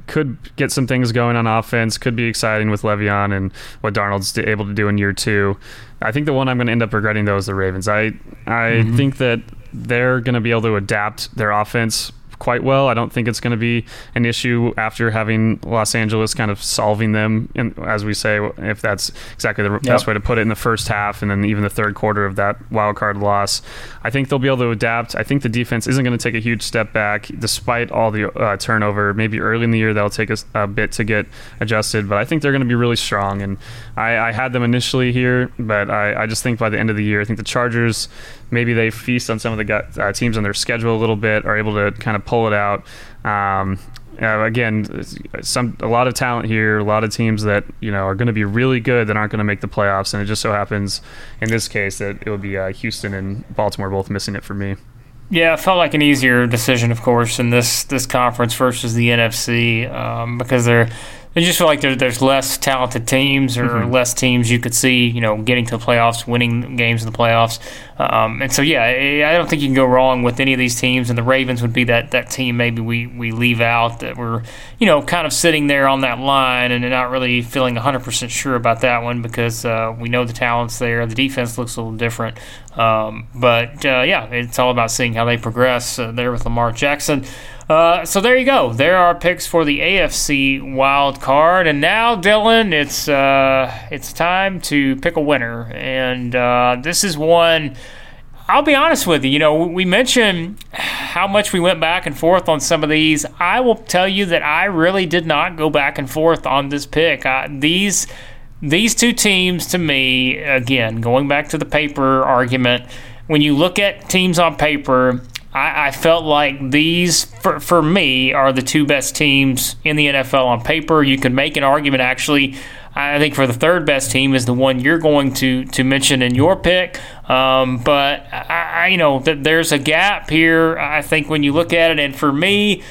could get some things going on offense. Could be exciting with Le'Veon and what Darnold's able to do in year two. I think the one I'm going to end up regretting though is the Ravens. I I mm-hmm. think that they're going to be able to adapt their offense quite well. I don't think it's going to be an issue after having Los Angeles kind of solving them, in, as we say, if that's exactly the yep. best way to put it in the first half and then even the third quarter of that wild card loss. I think they'll be able to adapt. I think the defense isn't going to take a huge step back despite all the uh, turnover. Maybe early in the year that'll take a, a, bit to get adjusted, but I think they're going to be really strong. And I, I had them initially here, but I, I just think by the end of the year, I think the Chargers maybe they feast on some of the uh, teams on their schedule a little bit, are able to kind of pull it out. Um, uh, again, some a lot of talent here, a lot of teams that you know are going to be really good that aren't going to make the playoffs, and it just so happens in this case that it would be uh, Houston and Baltimore both missing it for me. Yeah, it felt like an easier decision, of course, in this this conference versus the NFC um, because they're I just feel like there, there's less talented teams or mm-hmm. less teams you could see, you know, getting to the playoffs, winning games in the playoffs. Um, and so, yeah, I don't think you can go wrong with any of these teams. And the Ravens would be that, that team maybe we, we leave out that we're, you know, kind of sitting there on that line and not really feeling 100% sure about that one because uh, we know the talent's there. The defense looks a little different. Um, but, uh, yeah, it's all about seeing how they progress uh, there with Lamar Jackson. Uh, so there you go. There are picks for the AFC wild card, and now Dylan, it's uh, it's time to pick a winner, and uh, this is one. I'll be honest with you. You know, we mentioned how much we went back and forth on some of these. I will tell you that I really did not go back and forth on this pick. these these two teams, to me, again, going back to the paper argument, when you look at teams on paper I, I felt like these, for, for me, are the two best teams in the NFL on paper. You could make an argument, actually. I think for the third best team is the one you're going to to mention in your pick. Um, but I, I, you know, th- there's a gap here. I think when you look at it, and for me,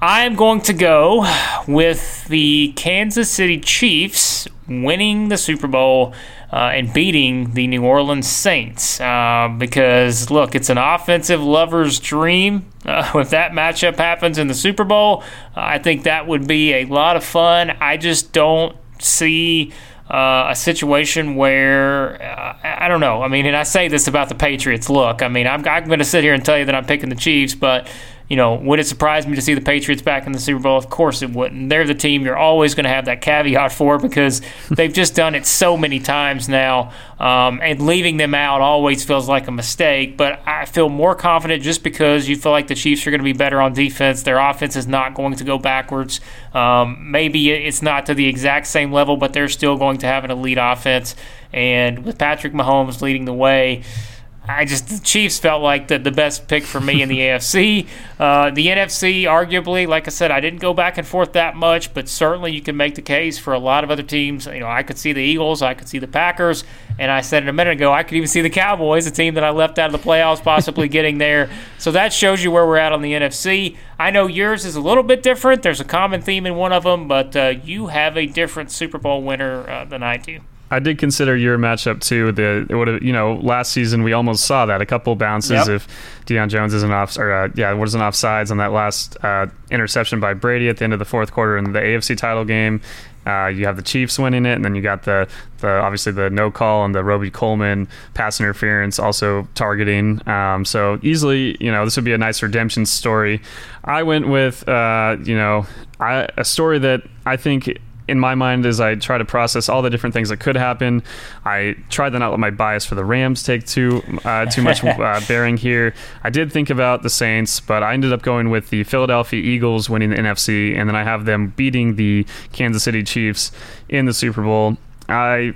I'm going to go with the Kansas City Chiefs winning the Super Bowl uh, and beating the New Orleans Saints. Uh, because, look, it's an offensive lover's dream. Uh, if that matchup happens in the Super Bowl, I think that would be a lot of fun. I just don't see. Uh, a situation where uh, I don't know. I mean, and I say this about the Patriots. Look, I mean, I'm, I'm going to sit here and tell you that I'm picking the Chiefs, but you know, would it surprise me to see the Patriots back in the Super Bowl? Of course it wouldn't. They're the team you're always going to have that caveat for because they've just done it so many times now. Um, and leaving them out always feels like a mistake. But I feel more confident just because you feel like the Chiefs are going to be better on defense. Their offense is not going to go backwards. Um, maybe it's not to the exact same level, but they're still going to have an elite offense. And with Patrick Mahomes leading the way, I just the Chiefs felt like the, the best pick for me in the AFC. Uh, the NFC, arguably, like I said, I didn't go back and forth that much, but certainly you can make the case for a lot of other teams. You know, I could see the Eagles, I could see the Packers, and I said it a minute ago, I could even see the Cowboys, a team that I left out of the playoffs, possibly getting there. So that shows you where we're at on the NFC. I know yours is a little bit different. There's a common theme in one of them, but uh, you have a different Super Bowl winner uh, than I do. I did consider your matchup too. The it would have, you know, last season we almost saw that a couple bounces yep. if Deion Jones isn't off or uh, yeah, wasn't offsides on that last uh, interception by Brady at the end of the fourth quarter in the AFC title game. Uh, you have the Chiefs winning it, and then you got the, the obviously the no call and the Robey-Coleman pass interference also targeting. Um, so easily, you know, this would be a nice redemption story. I went with, uh, you know, I, a story that I think in my mind as I try to process all the different things that could happen. I tried to not let my bias for the Rams take too uh, too much uh, bearing here. I did think about the Saints, but I ended up going with the Philadelphia Eagles winning the NFC, and then I have them beating the Kansas City Chiefs in the Super Bowl. I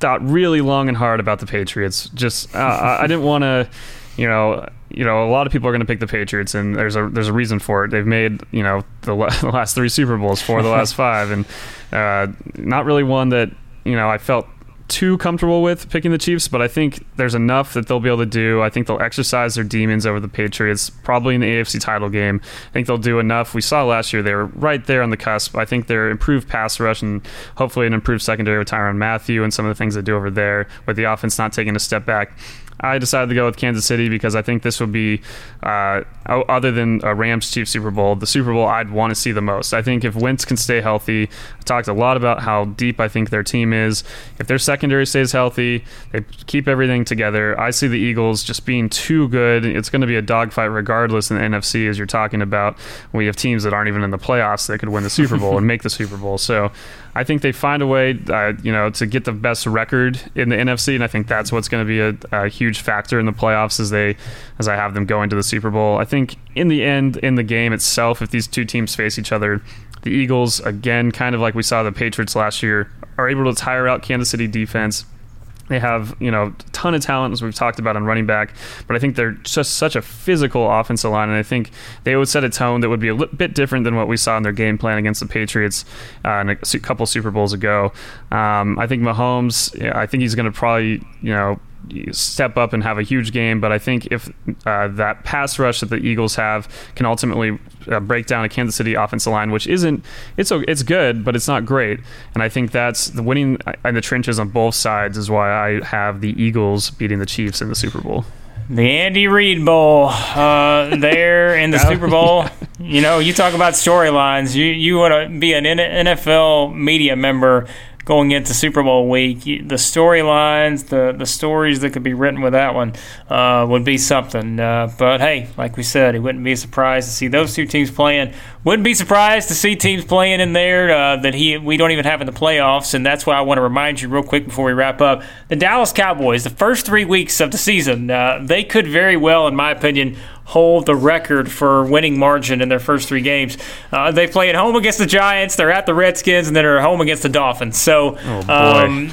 thought really long and hard about the Patriots. Just uh, I didn't want to, you know you know, a lot of people are going to pick the Patriots, and there's a there's a reason for it. They've made you know the, the last three Super Bowls, four of the last five, and uh, not really one that you know I felt too comfortable with picking the Chiefs, but I think there's enough that they'll be able to do. I think they'll exercise their demons over the Patriots, probably in the AFC title game. I think they'll do enough. We saw last year they were right there on the cusp. I think their improved pass rush and hopefully an improved secondary with Tyrann Mathieu and some of the things they do over there, with the offense not taking a step back. I decided to go with Kansas City because I think this would be, uh, other than a Rams Chiefs Super Bowl, the Super Bowl I'd want to see the most. I think if Wentz can stay healthy, I talked a lot about how deep I think their team is. If their secondary stays healthy, they keep everything together. I see the Eagles just being too good. It's going to be a dogfight regardless in the NFC, as you're talking about. We have teams that aren't even in the playoffs that could win the Super Bowl and make the Super Bowl. So I think they find a way, uh, you know, to get the best record in the NFC, and I think that's what's going to be a, a, huge factor in the playoffs as they, as I have them going to the Super Bowl. I think in the end, in the game itself, if these two teams face each other, the Eagles again, kind of like we saw the Patriots last year, are able to tire out Kansas City defense they have, you know, a ton of talent, as we've talked about on running back, but I think they're just such a physical offensive line, and I think they would set a tone that would be a bit different than what we saw in their game plan against the Patriots uh, a couple Super Bowls ago. Um, I think Mahomes, yeah, I think he's going to probably, you know, step up and have a huge game. But I think if uh, that pass rush that the Eagles have can ultimately uh, break down a Kansas City offensive line, which isn't it's it's good, but it's not great. And I think that's the winning in the trenches on both sides is why I have the Eagles beating the Chiefs in the Super Bowl. The Andy Reid Bowl, uh, there in the Super Bowl. You know, you talk about storylines. You you want to be an NFL media member going into Super Bowl week, the storylines, the the stories that could be written with that one uh, would be something. Uh, but hey, like we said, it wouldn't be a surprise to see those two teams playing. Wouldn't be surprised to see teams playing in there uh, that he we don't even have in the playoffs, and that's why I want to remind you real quick before we wrap up. The Dallas Cowboys, the first three weeks of the season, uh, they could very well, in my opinion, hold the record for winning margin in their first three games. Uh, they play at home against the Giants, they're at the Redskins, and then they're home against the Dolphins. So. Oh, um,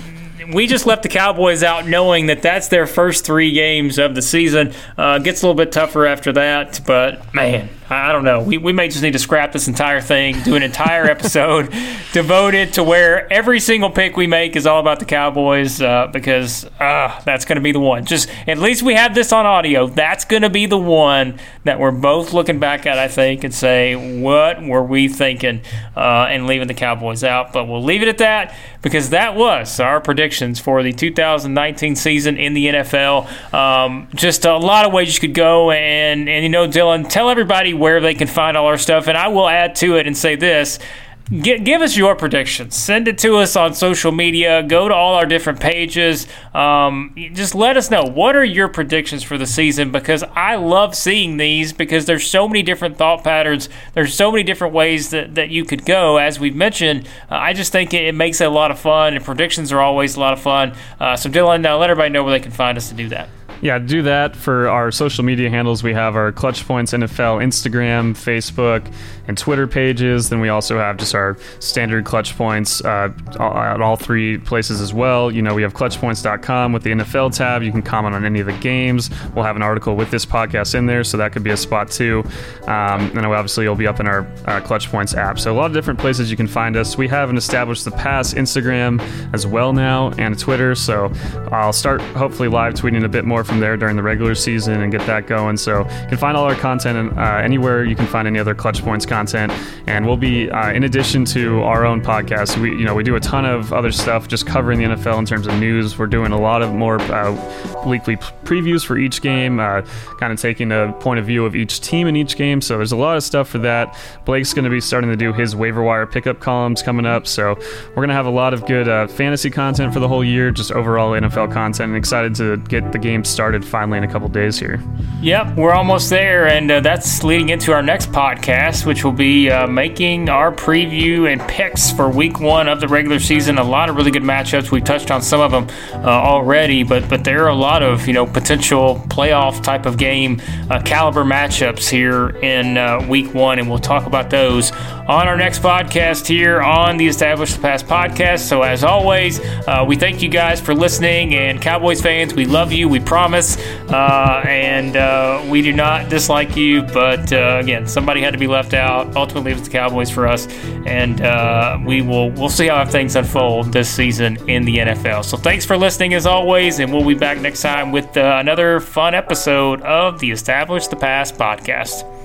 we just left the Cowboys out knowing that that's their first three games of the season. Uh, gets a little bit tougher after that, but man, I don't know. We, we may just need to scrap this entire thing, do an entire episode devoted to where every single pick we make is all about the Cowboys uh, because uh, that's going to be the one. Just at least we have this on audio. That's going to be the one that we're both looking back at, I think, and say, what were we thinking uh, and leaving the Cowboys out? But we'll leave it at that because that was our predictions for the 2019 season in the NFL. Um, just a lot of ways you could go. And, and, you know, Dylan, tell everybody where they can find all our stuff. And I will add to it and say this. G- give us your predictions. Send it to us on social media. Go to all our different pages. Um, just let us know what are your predictions for the season because I love seeing these because there's so many different thought patterns. There's so many different ways that, that you could go. As we've mentioned, uh, I just think it, it, makes it a lot of fun, and predictions are always a lot of fun. Uh, so, Dylan, now let everybody know where they can find us to do that. Yeah, do that for our social media handles. We have our Clutch Points NFL Instagram, Facebook, and Twitter pages. Then we also have just our standard Clutch Points uh, at all three places as well. You know, we have ClutchPoints.com with the NFL tab. You can comment on any of the games. We'll have an article with this podcast in there, so that could be a spot too. Um, and obviously, you'll be up in our uh, Clutch Points app. So a lot of different places you can find us. We have an established the pass Instagram as well now and Twitter. So I'll start hopefully live tweeting a bit more from there during the regular season and get that going. So you can find all our content uh, anywhere you can find any other Clutch Points content. And we'll be, uh, in addition to our own podcast, we you know we do a ton of other stuff just covering the NFL in terms of news. We're doing a lot of more uh, weekly previews for each game, uh, kind of taking a point of view of each team in each game. So there's a lot of stuff for that. Blake's going to be starting to do his waiver wire pickup columns coming up. So we're going to have a lot of good uh, fantasy content for the whole year, just overall NFL content. And excited to get the game started finally in a couple days here. Yep, we're almost there, and uh, that's leading into our next podcast, which will be uh, making our preview and picks for Week One of the regular season. A lot of really good matchups. We've touched on some of them uh, already, but but there are a lot of you know potential playoff type of game uh, caliber matchups here in uh, Week One, and we'll talk about those on our next podcast here on the Established the Pass podcast. So as always, uh, we thank you guys for listening, and Cowboys fans, we love you. We promise, Uh, and uh, we do not dislike you, but uh, again, somebody had to be left out. Ultimately, it was the Cowboys for us, and we will we'll see how things unfold this season in the NFL. So thanks for listening as always, and we'll be back next time with uh, another fun episode of the Establish the Pass podcast.